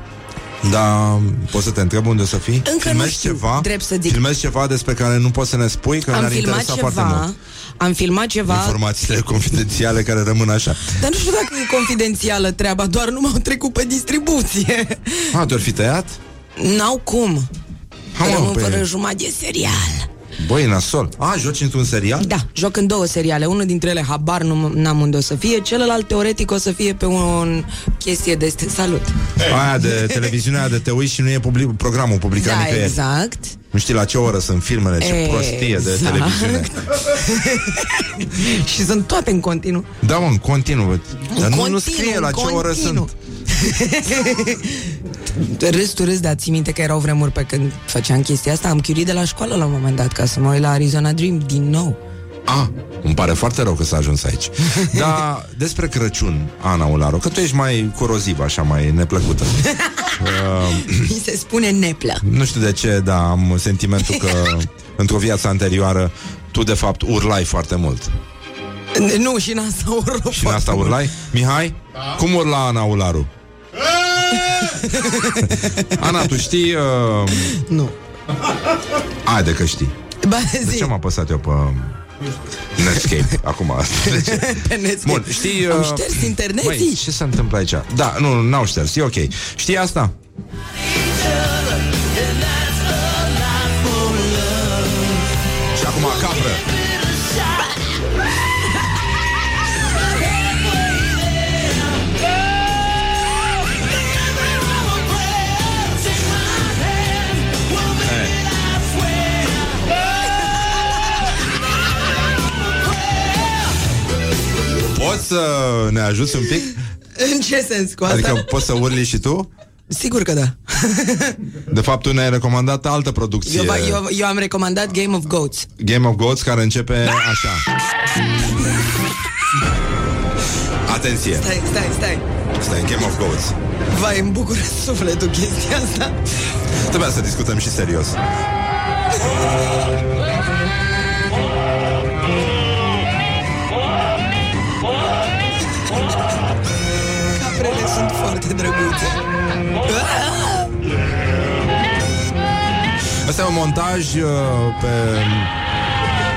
Da, poți să te întreb unde o să fii? Încă nu Filmezi știu, ceva? drept să zic. Filmezi ceva despre care nu poți să ne spui? Că Am ne-ar filmat interesa foarte ceva. mult Am filmat ceva. Informațiile confidențiale care rămân așa Dar nu știu dacă e confidențială treaba, doar nu m-au trecut pe distribuție. A, te-or fi tăiat? N-au cum. Ha, mă, Rămân păi- fără jumătate de serial. Băi, nasol. A, joci într-un serial? Da, joc în două seriale. Unul dintre ele, habar nu n-am unde o să fie, celălalt teoretic o să fie pe un chestie de st- salut. Aia de televiziunea de te uiți și nu e public, programul publicat Da, nicăieri. exact. Nu știi la ce oră sunt filmele, ce Exact. prostie de televiziune. și sunt toate în continuu. Da, mă, în continuu. Dar nu, nu continuu, scrie la în ce oră continuu. sunt. Râs, tu râs, dar ții minte că erau vremuri pe când făceam chestia asta? Am chiurit de la școală la un moment dat ca să mă uit la Arizona Dream din nou. A, îmi pare foarte rău că s-a ajuns aici. Dar despre Crăciun, Ana Ularu, că tu ești mai corozivă, așa, mai neplăcută. Uh, Mi se spune neplă. nu știu de ce, dar am sentimentul că într-o viață anterioară tu de fapt urlai foarte mult. Nu, și în asta urlă Și în asta urlai? Mihai? Cum urla Ana Ularu? Ana, tu știi... Uh... Nu. Haide că știi. Ba, De zi. ce am apăsat eu pe Netscape acum? De ce? Pe Netscape. Bun, știi... Am uh, șters interneții. Măi, ce se întâmplă aici? Da, nu, n-au șters, e ok. Știi asta? Poți să ne ajuți un pic? În ce sens cu asta? Adică poți să urli și tu? Sigur că da. De fapt, tu ne-ai recomandat altă producție Eu, va- eu, eu am recomandat Game of Goats. Game of Goats care începe așa Atenție Stai, stai, stai. Stai, Game of Goats Vai, îmi bucură sufletul chestia asta. Trebuia să discutăm și serios foarte drăguțe. Asta e un montaj uh, pe,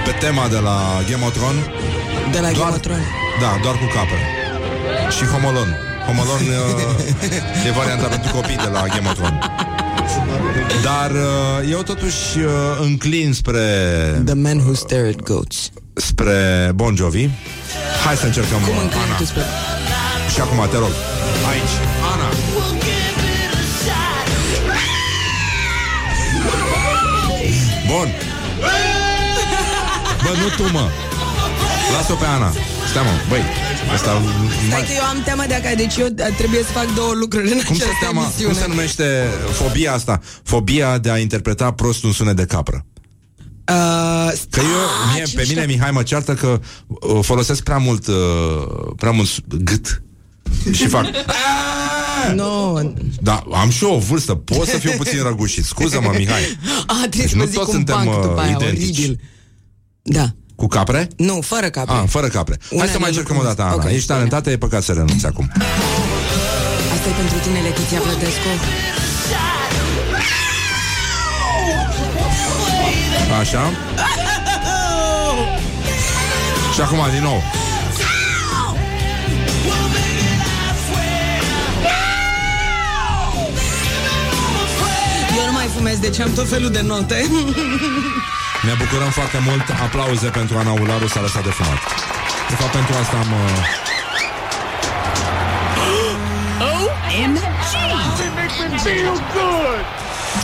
pe tema de la Game of Thrones. De la doar, Game of Thrones. Da, doar cu capre. Și Homolon. Homolon uh, e varianta pentru copii de la Game of Thrones. Dar uh, eu totuși uh, înclin spre The Man Who Stared at Goats. spre Bon Jovi. Hai să încercăm Cum uh, înclini Ana. tu spre... Și acum te rog Aici, Ana Bun Bă, nu tu, mă Las-o pe Ana Stai, mă, băi Asta Stai că eu am teama de acá, deci eu trebuie să fac două lucruri în cum se, această cheamă, emisiune. cum se numește fobia asta? Fobia de a interpreta prost un sunet de capră. Uh, Că eu, mie, pe mine Mihai mă ceartă că uh, folosesc prea mult, uh, prea mult s- gât. Și fac... No. Da, am și eu o vârstă, pot să fiu puțin răgușit. Scuză-mă, Mihai. A, trebuie Deci să nu mă zic toți un suntem, punk după uh, aia, identici. oribil. Da. Cu capre? Nu, fără capre. Ah, fără capre. Hai Unele să mai încercăm o dată, Ana. Ok, Ești talentată, e păcat să renunți acum. Asta e pentru tine, Letiția Plătescu. Așa. Și acum, din nou. Mai fumez, deci am tot felul de note. Ne bucurăm foarte mult. Aplauze pentru Ana Ularu s-a lăsat de fumat. De fapt, pentru asta am... Uh... OMG!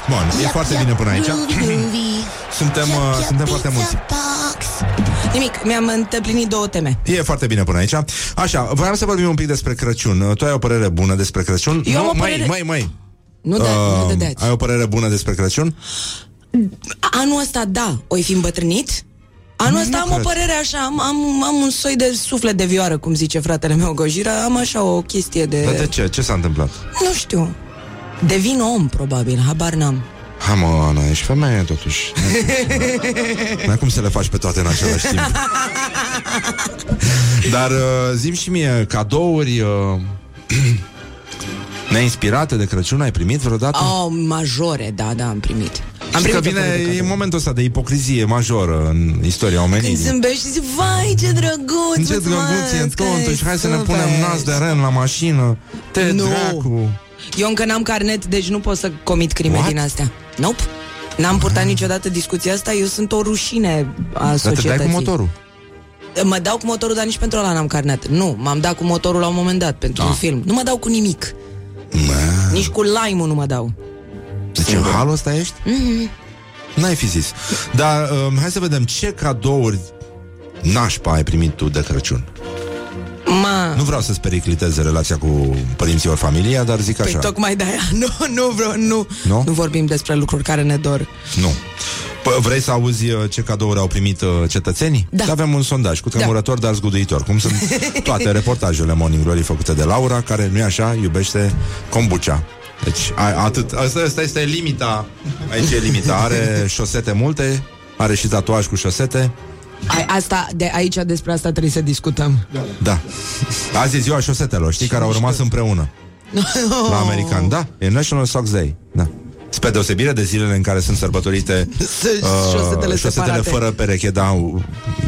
Bun, e foarte bine până aici. Suntem, uh, suntem foarte mulți. Nimic, mi-am întâmplinit două teme. E foarte bine până aici. Așa, vreau să vorbim un pic despre Crăciun. Tu ai o părere bună despre Crăciun? Eu am nu, o mai, părere- mai, mai. Nu, da, nu dădeați. ai o părere bună despre Crăciun? Anul ăsta, da, o fi îmbătrânit? Anul ăsta Nu am o cred. părere așa, am, am, am un soi de suflet de vioară, cum zice fratele meu Gojira, am așa o chestie de... Dar de ce? Ce s-a întâmplat? Nu știu. Devin om, probabil, habar n-am. Ha, mă, Ana, ești femeie, totuși. N-ai cum să le faci pe toate în același timp. Dar uh, zim și mie, cadouri uh, neinspirate de Crăciun ai primit vreodată? Oh, majore, da, da, am primit. Am Știi că primit o vine, felul de e cadouri. momentul ăsta de ipocrizie majoră în istoria omenirii. Când zâmbești și zici, vai, ce drăguț, Ce drăguț e totuși, hai să ne punem nas de ren la mașină Te Nu. dracu Eu încă n-am carnet, deci nu pot să comit crime What? din astea. Nope. N-am purtat niciodată discuția asta, eu sunt o rușine a Dar te societății. dai cu motorul Mă dau cu motorul, dar nici pentru ăla n-am carnet. Nu, m-am dat cu motorul la un moment dat, pentru Ah. un film. Nu mă dau cu nimic. Nici cu lime nu mă dau. Deci în halul ăsta ești? Mhm. N-ai fi zis Dar um, hai să vedem ce cadouri nașpa ai primit tu de Crăciun Ma, Nu vreau să-ți pericliteze relația cu părinții ori familia, dar zic păi așa tocmai de-aia. Nu, nu, vreau, nu. Nu? Nu vorbim despre lucruri care ne dor. Nu P- Vrei să auzi uh, ce cadouri au primit uh, cetățenii? Da. Avem un sondaj cu tremurător, dar zguduitor Cum sunt toate reportajele Morning Glory făcute de Laura Care, nu-i așa, iubește kombucha Deci, a, atât. Asta, asta este limita. Aici e limita. Are șosete multe, are și tatuaj cu șosete. Ai, asta, de aici despre asta trebuie să discutăm. Da. Azi e ziua șosetelor, știi, care au rămas împreună. La american, da. E National Socks Day. Da. Spre deosebire de zilele în care sunt sărbătorite uh, șosetele șosetele separate. fără pereche, da, u-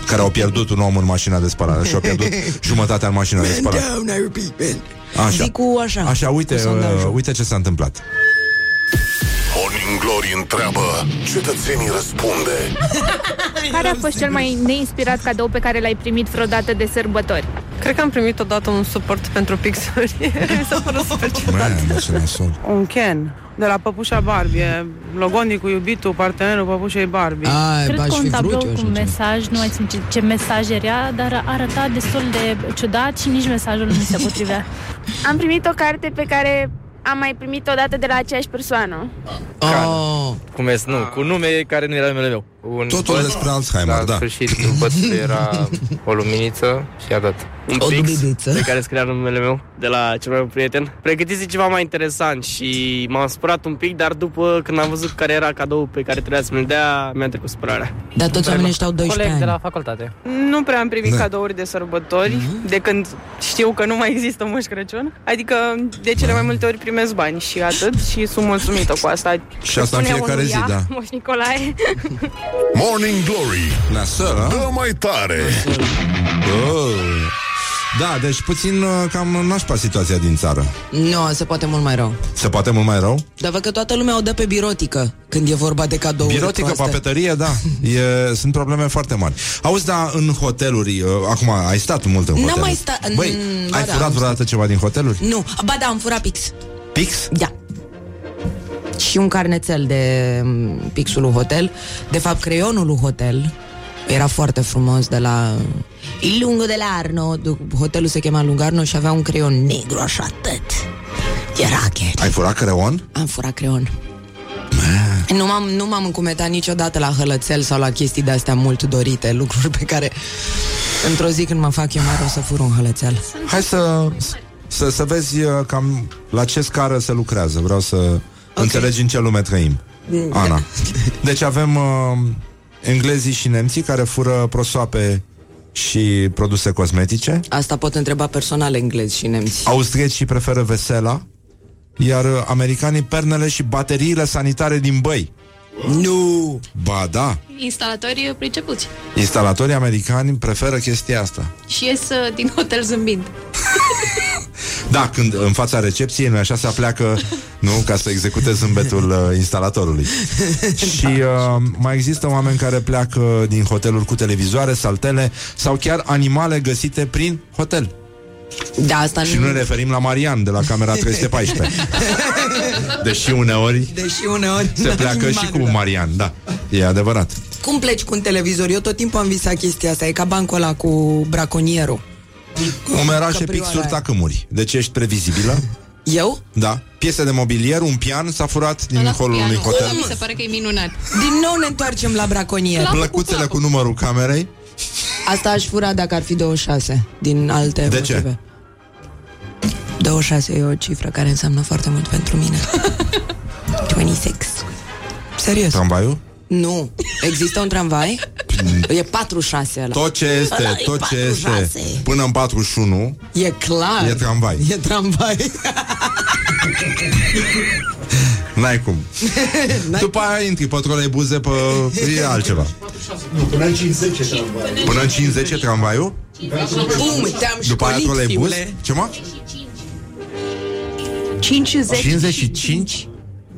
care au pierdut un om în mașina de spălare și au pierdut jumătatea în mașina de Man spălare. down, I repeat, man. Așa. Zic cu așa. Așa, uite, cu sondajul. uh, uite ce s-a întâmplat. Morning Glory întreabă, cetățenii răspunde. Care a fost cel mai neinspirat cadou pe care l-ai primit vreodată de sărbători? Cred că am primit odată un suport pentru pixuri. Mi s-a părut super ciudat. Man, ce nasol. Un Ken de la Păpușa Barbie. E Logonicul, iubitul, partenerul Păpușei Barbie. Ai, Cred b-aș că fi un tablou vrut eu cu așa un ceva. mesaj, nu mai țin ce, ce mesaj era, dar arăta destul de ciudat și nici mesajul nu mi se potrivea. Am primit o carte pe care am mai primit o dată de la aceeași persoană. Oh. Cum e, nu, cu nume care nu era numele meu. Un Totul băț, despre Alzheimer, la da. sfârșit, un băț era o luminiță și atât. un O pix dubidiță. pe care scria numele meu de la cel mai bun prieten. Pregătise ceva mai interesant și m-am spărat un pic, dar după când am văzut care era cadou pe care trebuia să mi-l dea, mi-a trecut spărarea. Dar toți oamenii ăștia au 12 Coleg de ani. la facultate. Nu prea am primit Da. cadouri de sărbători de când știu că nu mai există Moș Crăciun. Adică de cele mai multe ori primesc bani și atât și sunt mulțumită cu asta. Și asta în Spunea fiecare unul, zi, "Ia, da. Moș Nicolae. Morning Glory, Nasol, a? dă mai tare. Oh. Da, deci puțin uh, cam nașpa situația din țară. Nu, se poate mult mai rău. Se poate mult mai rău? Dar văd că toată lumea o dă pe birotică când e vorba de cadouri Birotică, proaste. papetărie, da. E, sunt probleme foarte mari. Auzi, da, în hoteluri, uh, acum ai stat mult în N-am hoteluri. mai stat- Băi, Mm, ba ai da, furat am vreodată ceva din hoteluri? Nu, ba da, am furat pix. Pix? Da. Și un carnețel de mm, pixul lui hotel. De fapt, creionul lui hotel era foarte frumos de la Il Lungo de Arno. Hotelul se chema Lungarno și avea un creion negru așa atât. Era chiar. Ai furat creon? Am furat creion. Nu m-am, nu m-am încumetat niciodată la hălățel sau la chestii de-astea mult dorite, lucruri pe care într-o zi când mă fac eu mare o să fur un hălățel. Hai să, să, să vezi uh, cam la ce scară se lucrează. Vreau să okay. înțelegi în ce lume trăim. Ana. Deci avem uh, englezii și nemții care fură prosoape și produse cosmetice. Asta pot întreba personal englezi și nemți. Austriecii preferă vesela, iar uh, americanii pernele și bateriile sanitare din băi. Nu! Ba da, Instalatori pricepuți. instalatorii americani preferă chestia asta. Și ies uh, din hotel zâmbind. Da, când în fața recepției, nu așa, se apleacă, nu, ca să execute zâmbetul uh, instalatorului. Și uh, mai există oameni care pleacă din hoteluri cu televizoare, saltele sau chiar animale găsite prin hotel. Da, asta Și nu... nu ne referim la Marian de la camera 314. Deși uneori Deși uneori... se pleacă și cu Marian, da. E adevărat. Cum pleci cu un televizor? Eu tot timpul am visat chestia asta. E ca bancul ăla cu braconierul. Umerașe, Caprioara pixuri, aia. tacâmuri. Deci ești previzibilă? Eu? Da. Piese de mobilier, un pian s-a furat din Ăla cu holul unui pianul. hotel. Ăla Mi se pare că e minunat. Din nou ne întoarcem la braconier. La- Plăcuțele cu numărul camerei. Asta aș fura dacă ar fi 26 din alte De motive. ce? 26 e o cifră care înseamnă foarte mult pentru mine. 26. Serios. Tramvaiul? Nu. Există un tramvai? e 46 ăla. Tot ce este, Ăla e tot ce 46. este până în 41 E clar. E tramvai. E tramvai. N-ai cum După aia intri pe troleibuze pe... E altceva Nu, până în 50 e tramvai. Până în 50 e tramvaiul Bum, te-am După aia școlit, troleibuz fiule. Ce mă? 50. 55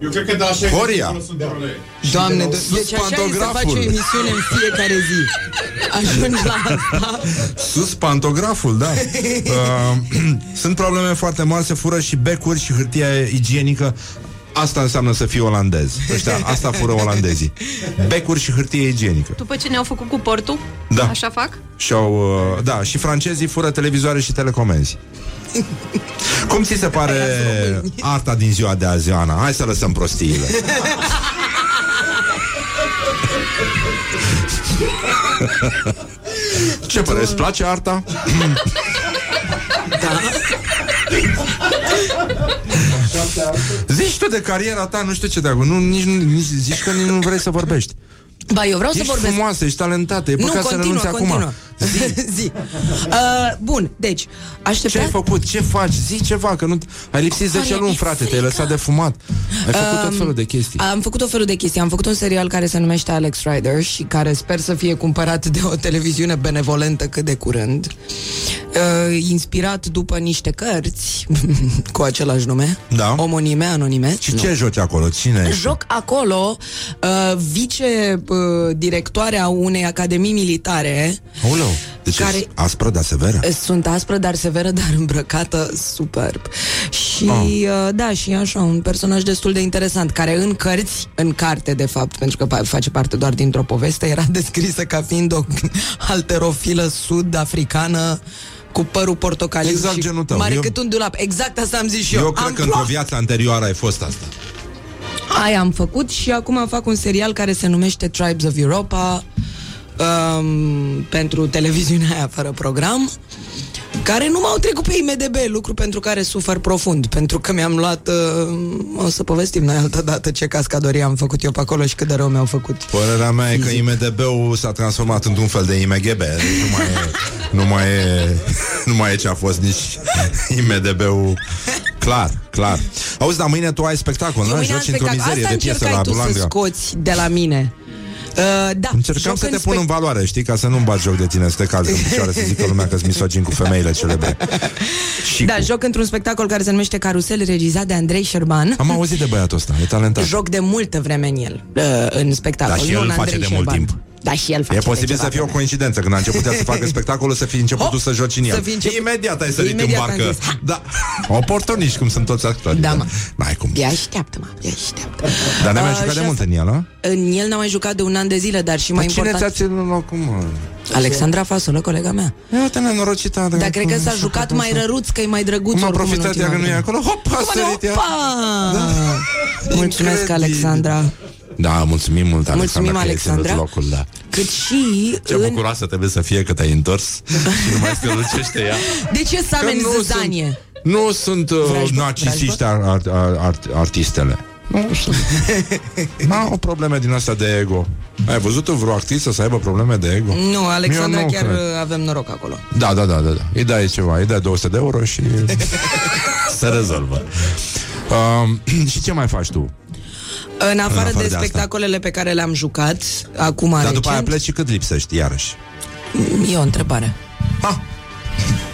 Eu cred că de la 60 Horia. până sunt de role. Doamne, Sus deci așa e să faci pantograful. o emisiune în fiecare zi. Ajungi la asta. Sus pantograful, da uh, Sunt probleme foarte mari Se fură și becuri și hârtia igienică Asta înseamnă să fii olandez Ăștia, Asta fură olandezii Becuri și hârtie igienică După ce ne-au făcut cu portul, Da. așa fac? Și-au, uh, da, și francezii fură televizoare și telecomenzi. Cum ți se pare arta din ziua de azi, Ioana? Hai să lăsăm prostiile. Ce părere? Îți place arta? Zici tu de cariera ta, nu știu ce de nu, nici, nu- nici, zici că nici nu vrei să vorbești. Ba, eu vreau ești să vorbesc. frumoasă, ești talentată, e Nu, păcat să continuă, renunți continuă. acum. Zi. Uh, bun, deci, așteptat... Ce ai făcut? Ce faci? Zi ceva, că nu... Ai lipsit 10 Care luni, mi-e frate, te-ai lăsat de fumat. Ai făcut tot Um, felul de chestii. Am făcut o felul de chestii. Am făcut un serial care se numește Alex Rider și care sper să fie cumpărat de o televiziune benevolentă cât de curând. Uh, inspirat după niște cărți cu același nume. Da. Omonime, anonime. Și ce joci acolo? Cine ești? Joc acolo uh, vice-directoarea unei academii militare Aoleu, deci Care- care... aspră, dar severă. sunt aspră, dar severă, dar îmbrăcată superb. Și Ah. uh, da, și e așa, un personaj destul de interesant, care în cărți, în carte de fapt, pentru că pa- face parte doar dintr-o poveste, era descrisă ca fiind o alterofilă sud-africană cu părul portocaliu Exact și genul tău. mare Eu- cât un dulap. Exact asta am zis și eu. Eu cred am că într-o viață anterioară ai fost asta. Aia am făcut și acum fac un serial care se numește Tribes of Europa um, pentru televiziunea aia fără program care nu m-au trecut pe IMDB, lucru pentru care sufăr profund, pentru că mi-am luat, uh, o să povestim noi altă dată ce cascadorie am făcut eu pe acolo și cât de rău mi-au făcut. Părerea mea e că IMDB-ul s-a transformat într-un fel de IMGB. Deci nu mai e, nu mai e, nu mai e ce a fost nici IMDB-ul. Clar, clar. Auzi, dar mâine tu ai spectacol, nu? mâine am Joci într-o spectacol. mizerie Asta de piese încercai la tu să Bulanga. scoți de la mine. Uh, da, Încercam joc să te în pun spect- în valoare, știi, ca să nu-mi bat joc de tine, să te calzi în picioare, să zică lumea că sunt misogin cu femeile celebre. Și Da, cu... joc într-un spectacol care se numește Carusel, regizat de Andrei Șerban. Am auzit de băiatul ăsta, e talentat. Joc de multă vreme în el, uh, în spectacol. Dar și nu el în îl face Andrei de mult Șerban. timp. Da, și el face E posibil de să ceva fie o coincidență Când a început el să facă spectacolul Să fi început tu să joci în el Să fi început- Imediat ai sărit Imediat în am barcă zis, ha! Da, oportuniști cum sunt toți actorii Da, mă. N-ai cum Ia așteaptă-mă, ia așteaptă. Dar ne-am mai Uh, jucat și de mult asta- în el, a? În el n-am mai jucat de un an de zile, dar și mai Dar cine ți-a important... ținut locul, mă? Alexandra Fasolă, colega mea. Ia te nenorocită Dar cred că s-a jucat mai răruț, că e mai drăguț Cum a oricum în profitat ea ultima că nu e vreme. acolo Hop, a sărit ea Opa! Mulțumesc, Incredibil. Alexandra. Da, mulțumim mult, Alexandra Mulțumim, că ai Alexandra. ținut locul, da. Cât și Ce în... bucuroasă trebuie să fie că te-ai întors Și nu mai strălucește ea De ce să Că ameni nu zăzanie? Nu sunt uh, Vrajbă? narcisiști ar, ar, ar, ar, artistele. Nu sunt. N-au probleme din asta de ego. Ai văzut vreo actriță să aibă probleme de ego? Nu, Alexandra, Eu nu chiar cred. uh, avem noroc acolo. Da, da, da, da, da. Îi dai ceva, îi dai 200 de euro și se rezolvă. Um, și ce mai faci tu? În afară, afară de de asta. spectacolele pe care le-am jucat, acum Dar recent, după aia pleci și cât lipsești, iarăși? e o întrebare.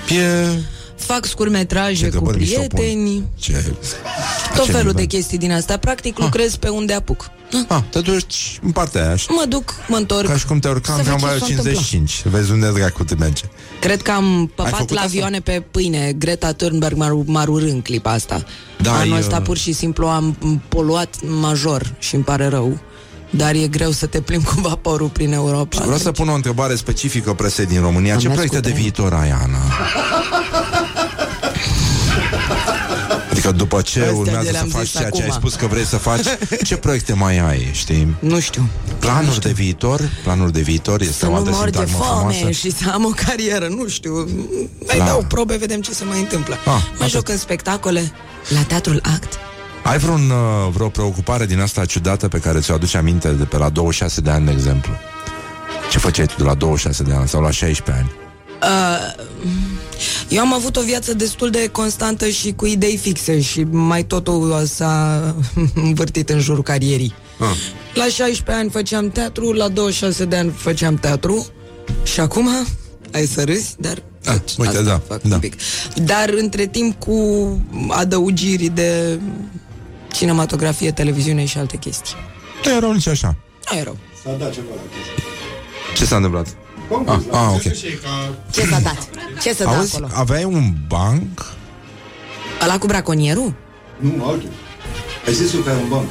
E... Fac scurmetraje Ce cu întrebări mi s-o pun? prieteni, Ce... tot ce felul nivel? de chestii din astea. Practic lucrez pe unde apuc. Ah, te duci în partea aia și Mă duc, mă întorc. ca și cum te urca Să în văd ce tramvaiul s-a întâmplat. 55 Vezi unde dracu te merge Cred că am păpat făcut la asta? avioane pe pâine. Greta Thunberg m-a, m-a urât în clipa asta. Da, Anul e- ăsta pur și simplu am poluat major și îmi pare rău. Dar e greu să te plimbi cu vaporul prin Europa. Vreau să pun o întrebare specifică presei din România. Ce Am proiecte de ascultat. viitor ai, Ana? Adică după ce Astea urmează de să le-am faci zis ceea ce ai acum. spus că vrei să faci, ce proiecte mai ai, știi? Nu știu. Planuri de viitor? Planuri de viitor este Să o nu altă mor de sintagmă foame frumoasă. și să am o carieră, nu știu. Mai La- dau probe, vedem ce se mai întâmplă. Ah, mai atât. joc în spectacole, la Teatrul Act. Ai vreun, uh, vreo preocupare din asta ciudată pe care ți-o aduce aminte de pe la 26 de ani, de exemplu? Ce făceai tu de la 26 de ani sau la 16 ani? Uh, eu am avut o viață destul de constantă și cu idei fixe și mai totul s-a învârtit în jurul carierii. Ah. La 16 ani făceam teatru, la 26 de ani făceam teatru și acum ai să râzi, dar Ah, uite, asta da, fac da. un pic. Dar între timp cu adăugiri de cinematografie, televiziune și alte chestii. Nu erau nici așa. Nu e rău. S-a dat ceva la chestia. Ce s-a întâmplat? Ah, ah, ok. Ce s-a dat? Ce să da Auzi, acolo? aveai un banc? Ăla cu braconierul? Nu, altul. Ai zis că ai un banc.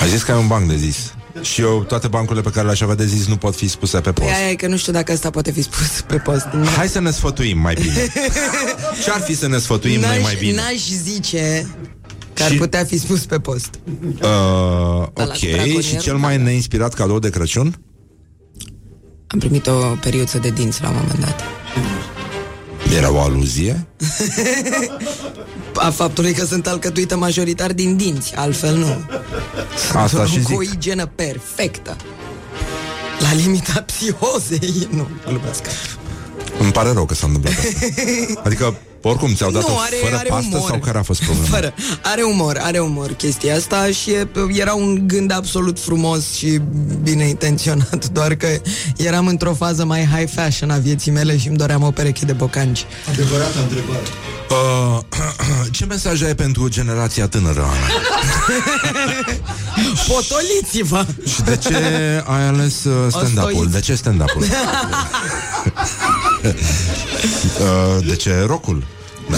Ai zis că ai un banc de zis. Și eu, toate bancurile pe care le-aș avea de zis nu pot fi spuse pe post. Păi aia e că nu știu dacă asta poate fi spus pe post. Hai să ne sfătuim mai bine. Ce-ar fi să ne sfătuim noi mai bine? N-aș zice că ar Și- putea fi spus pe post. Uh, Ăla cu ok, braconierul, și cel da. mai neinspirat cadou de Crăciun? Am primit o periuță de dinți la un moment dat. Era o aluzie? A faptului că sunt alcătuită majoritar din dinți, altfel nu. Asta și Cu o zic. igienă perfectă. La limita psihozei, nu, glumesc. Îmi pare rău că s-a întâmplat asta. Adică, oricum, ți-au dat-o Nu, are- fără are pastă umor. sau care a fost problema? Fără. Are umor, are umor chestia asta și e, era un gând absolut frumos și bine intenționat, doar că eram într-o fază mai high fashion a vieții mele și îmi doream o pereche de bocanci. Adevărată întrebare. Uh, ce mesaj ai pentru generația tânără, Ana? Potoliți-vă! Și de ce ai ales uh, stand-up-ul? Ostoiți. De ce stand-up-ul? uh, de ce rockul? Da.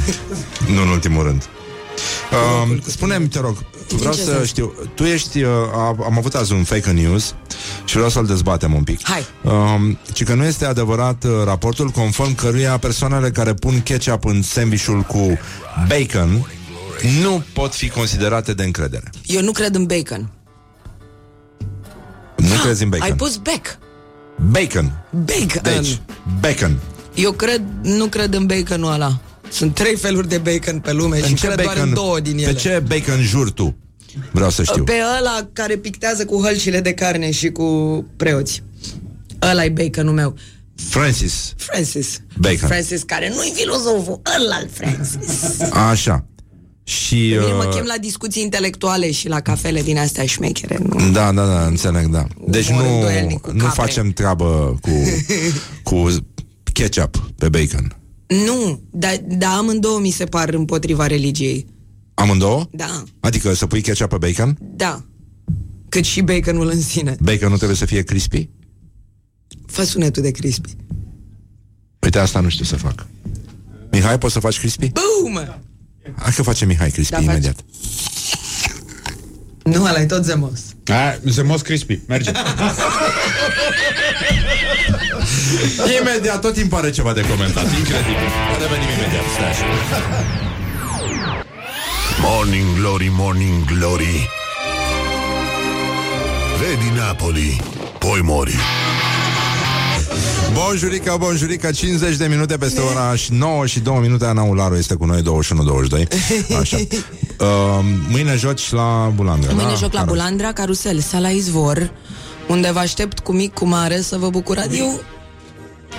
nu în ultimul rând. Uh, spune-mi, te rog, vreau ce să sens? știu, tu ești, uh, a- am avut azi un fake news și vreau să-l dezbatem un pic. Hai. Um, ci că nu este adevărat uh, raportul conform căruia persoanele care pun ketchup în sandvișul cu bacon nu pot fi considerate de încredere. Eu nu cred în bacon. Nu crezi în bacon? Ai pus back. Bacon. Bacon. Deci, bacon. Eu cred, nu cred în baconul ăla. Sunt trei feluri de bacon pe lume și În ce cred doar în bacon, două din ele. pe ce bacon juri tu? Vreau să știu. Pe ăla care pictează cu hălcile de carne și cu preoți. ăla e baconul meu. Francis. Francis. Bacon. Francis, care nu-i filozoful, ăla Francis. Așa. Și... Mie mă uh, chem la discuții intelectuale și la cafele din astea șmechere. Nu? Da, da, da, înțeleg, da. Deci Umor nu, îndoielnic cu nu capre. facem treabă cu, cu ketchup pe bacon. Nu, dar da, amândouă mi se par împotriva religiei. Amândouă? Da, Adică să pui ketchup pe bacon? da. Cât și baconul în sine. Bacon nu trebuie să fie crispy? Fă sunetul de crispy. Uite, asta nu știu să fac. Mihai, poți să faci crispy? Boom! Hai că face Mihai crispy Da, faci. imediat. Nu, ăla e tot zemos. A, zemos crispy, merge. Imediat, tot timpul are ceva de comentat. Incredibil. Revenim imediat. Stai așa. Morning Glory, Morning Glory Vedi Napoli, poi mori Bonjurica, bonjurica, 50 de minute peste ora 9 și 2 minute Ana Ularu este cu noi 21-22 Așa uh, Mâine joci la Bulandra Mâine da? joc la Care- Bulandra, Carusel, sala Izvor, unde vă aștept cu mic, cu mare, să vă bucurați. Eu...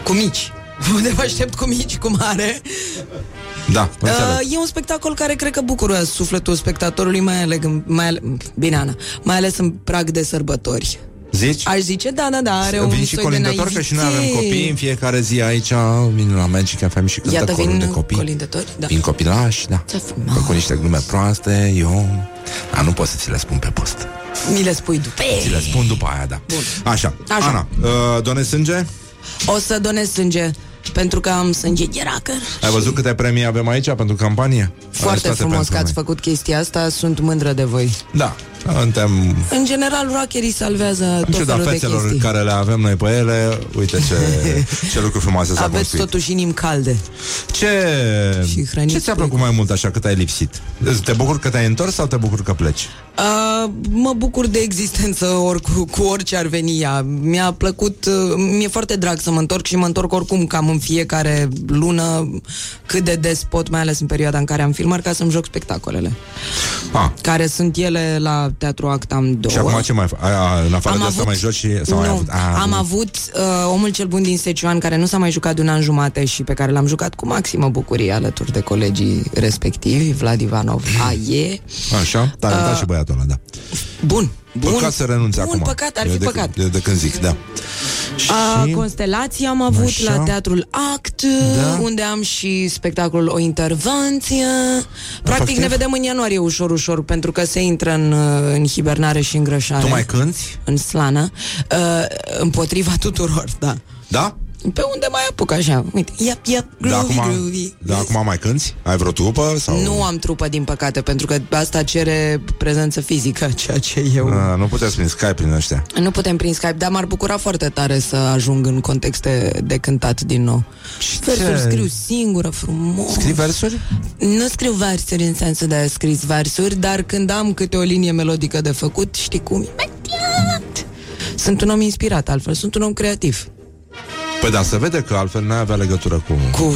Cu mici. Unde vă aștept cu mici, cu mare. Da, înțeleg Uh, e un spectacol care cred că bucură sufletul spectatorului, mai ales, mai ale, bine, Ana, mai ales în prag de sărbători. Zici? Aș zice, da, da, da, are un Vin și soi de colindători, că și noi avem naivitate. copii în fiecare zi aici Vin la Magic FM și cântă Iată, corul vin de copii colindători, da. Vin copilași, da Cu niște glume proaste, eu Dar nu pot să ți le spun pe post Mi le spui după. Ți le spun după aia, da Așa, Așa. Ana, uh, donezi sânge? O să donez sânge, pentru că am sânge gheracă. Ai văzut câte premii avem aici pentru campanie? Foarte Arestate frumos pentru că ați noi. făcut chestia asta, sunt mândră de voi. Da, suntem În general, rockerii salvează În tot ciuda felul de fețelor chestii. care le avem noi pe ele Uite ce, ce lucruri frumoase s-a Aveți construit totuși inimi calde. Ce, Și hrăniți ce ți-a plăcut mai mult așa cât ai lipsit? Te bucur că te-ai întors sau te bucur că pleci? Uh, mă bucur de existență ori, cu, cu orice ar veni ea. Mi-a plăcut, uh, mi-e foarte drag să mă întorc și mă întorc oricum cam în fiecare lună cât de des pot, mai ales în perioada în care am filmat, ca să-mi joc spectacolele. Ah. Care sunt ele la Teatru Act, am două. Și acum ce mai faci? În afară Am de asta avut- mai joci și... Sau ai nu, avut? Ah, am nu. avut uh, Omul cel bun din Secioan Care nu s-a mai jucat de un an jumate Și pe care l-am jucat cu maximă bucurie Alături de colegii respectivi Vlad Ivanov Aie Așa, talentat Uh, și băiatul ăla, da Bun, bun Păcat să renunți bun, acum păcat, ar Eu fi de, păcat De, de când zic, da A, Constelații am avut Așa. la Teatrul Act Da. Unde am și spectacolul O Intervenție Practic Efectiv? ne vedem în ianuarie ușor, ușor Pentru că se intră în, uh, în hibernare și îngrășare Tu mai cânti? În slană uh, Împotriva tuturor, da Da? Pe unde mai apuc așa Uite, yep, yep, Da, groovy, acum, groovy da, acum mai cânti? Ai vreo trupă? Sau... Nu am trupă, din păcate Pentru că asta cere prezență fizică Ceea ce eu A, nu puteți prin Skype prin ăștia Nu putem prin Skype, dar m-ar bucura foarte tare să ajung în contexte de cântat din nou. Versuri scriu singură, frumos. Scrii versuri? Nu scriu versuri în sensul de scris versuri, dar când am câte o linie melodică de făcut, știi cum? Imediat! Sunt un om inspirat, altfel sunt un om creativ. Păi da, se vede că altfel n-ai avea legătură cu, Cu...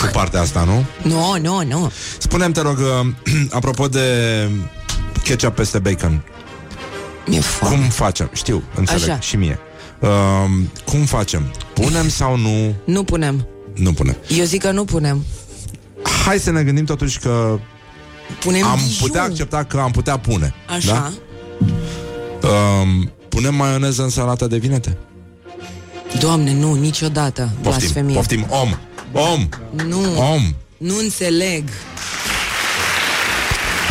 cu partea asta, nu? Nu, nu, nu. Spune-mi, te rog, uh, apropo de ketchup peste bacon. Mi-e foame. Cum facem? Știu, înțeleg, Așa. și mie. Uh, cum facem? Punem sau nu? Nu punem. Nu punem. Eu zic că nu punem. Hai să ne gândim totuși că Punem am Dijon. putea accepta că am putea pune. Așa. Da? Um, punem maioneză în salata de vinete? Doamne, nu, niciodată. Poftim, Blasfemie. poftim, om, om, Nu. om. Nu înțeleg.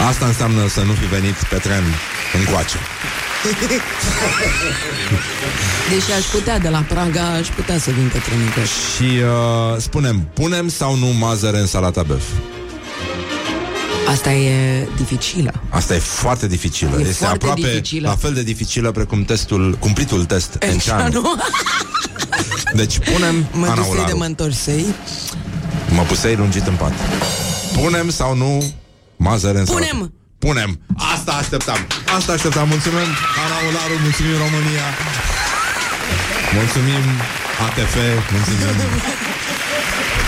Asta înseamnă să nu fi venit pe tren încoace. Deși aș putea de la Praga, aș putea să vin pe trenică. Și uh, spunem, punem sau nu mazăre în salata băf? Asta e dificilă. Asta e foarte dificilă. E este foarte aproape dificilă. la fel de dificilă precum testul, cumplitul test Așa, Enceanu. nu? Deci punem Mă Ana dusei de Ularu. mă întorsei. Mă pusei lungit în pat. Punem sau nu mazăre în salată? Punem! Punem! Asta așteptam! Asta așteptam! Mulțumim, Ana Ularu, mulțumim România! Mulțumim ATF, mulțumim...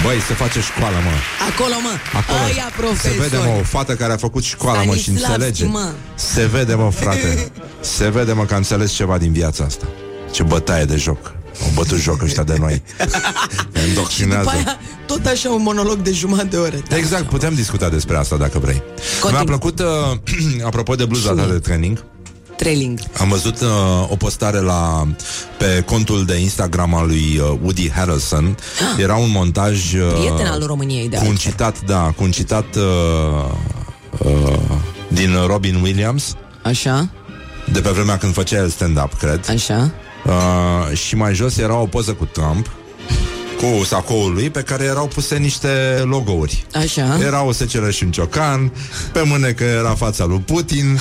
Băi, se face școală, mă. Acolo, mă. Acolo Aia, profesor. se vede, mă, o fată care a făcut școala, mă, și Stanislavski, înțelege. mă. Se vede, mă, frate. Se vede, mă, că a înțeles ceva din viața asta. Ce bătaie de joc. Au bătut joc ăștia de noi. Ne După îndoctrinează. aia, tot așa un monolog de jumătate de oră. Exact, putem discuta despre asta dacă vrei. Mi-a plăcut, uh, apropo de bluza ta de training, Trailing. am văzut uh, o postare la pe contul de Instagram al lui uh, Woody Harrelson. Era un montaj uh, Prieten al României, de cu un altfel. citat, da, cu un citat uh, uh, din Robin Williams. Așa. De pe vremea când făcea el stand-up, cred. Așa. Uh, și mai jos era o poză cu Trump cu sacoul lui pe care erau puse niște logouri. Așa. Era o seceră și un ciocan, pe mânecă era fața lui Putin.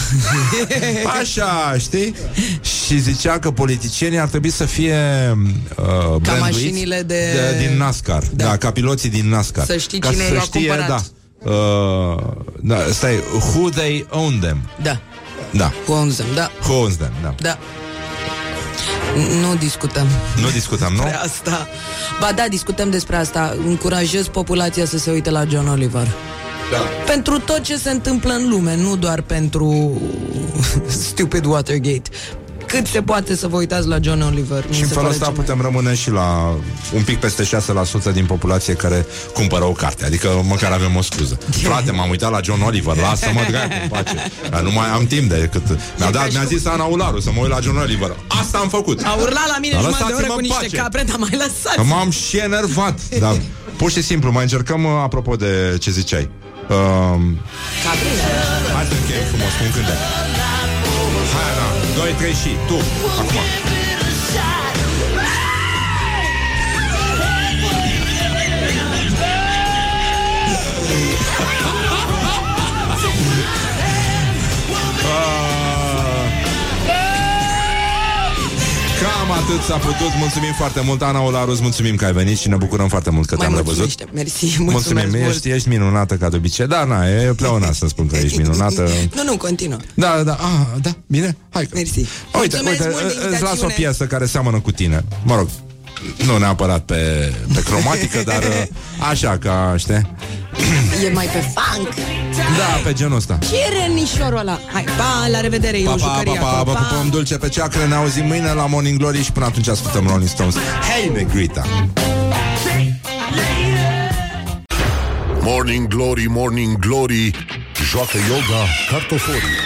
Așa, știi? Și zicea că politicienii ar trebui să fie uh, branduiți mașinile de- din NASCAR. Da. da, ca piloții din NASCAR. Să știi ca cine să l-a știe, cumpărat. Da, uh, da, stai, who they own them. Da. Da. Who owns them, da. Who owns them, da. Da. N- Nu discutăm Nu discutăm, nu? despre asta. Ba da, discutăm despre asta. Încurajez populația să se uite la John Oliver. Da. Pentru tot ce se întâmplă în lume, nu doar pentru stupid Watergate. Cât se poate să vă uitați la John Oliver. mi Și în se felul pare ăsta cel mai- putem rămâne și la un pic peste 6% din populație care cumpără o carte. Adică măcar avem o scuză. Frate, m-am uitat la John Oliver, lasă-mă dracu în pace. Dar nu mai am timp de cât... Mi-a, dat, mi-a zis Ana Ularu să mă uit la John Oliver. Asta am făcut. A urlat la mine Dar jumătate de oră lăsați-mă cu în niște pace. capre, dar mai lăsați. Că M-am și enervat. Dar pur și simplu, mai încercăm uh, apropo de ce ziceai. Um, hai să încheiem frumos cu un cântec. Hai, Ana, 2, 3 și tu, acum. Cam atât s-a putut. Mulțumim foarte mult, Ana Olaru, îți mulțumim că ai venit și ne bucurăm foarte mult că Mai te-am revăzut. mulțumește. Mersi, mulțumesc Mulțumim, mult. ești, ești minunată ca de obicei. Da, na, e pleonat să spun că ești minunată. Nu, nu, continuă. Da, da, ah, da, bine, hai că... Mersi. Uite, Mulțumesc uite, mult de îți las o invitațiune. piesă care seamănă cu tine. Mă rog, nu neapărat pe, pe cromatică, dar uh, așa ca, știi? E mai pe funk. Da, pe genul ăsta. Ce e renișorul ăla? Hai, pa, la revedere, e Pa, o pa, jucărie pa, pa, acolo. vă pupăm dulce pe ceacră, ne auzim mâine la Morning Glory și până atunci ascultăm Rolling Stones. Hey, Negrita! Morning Glory, Morning Glory Joacă yoga cartoforii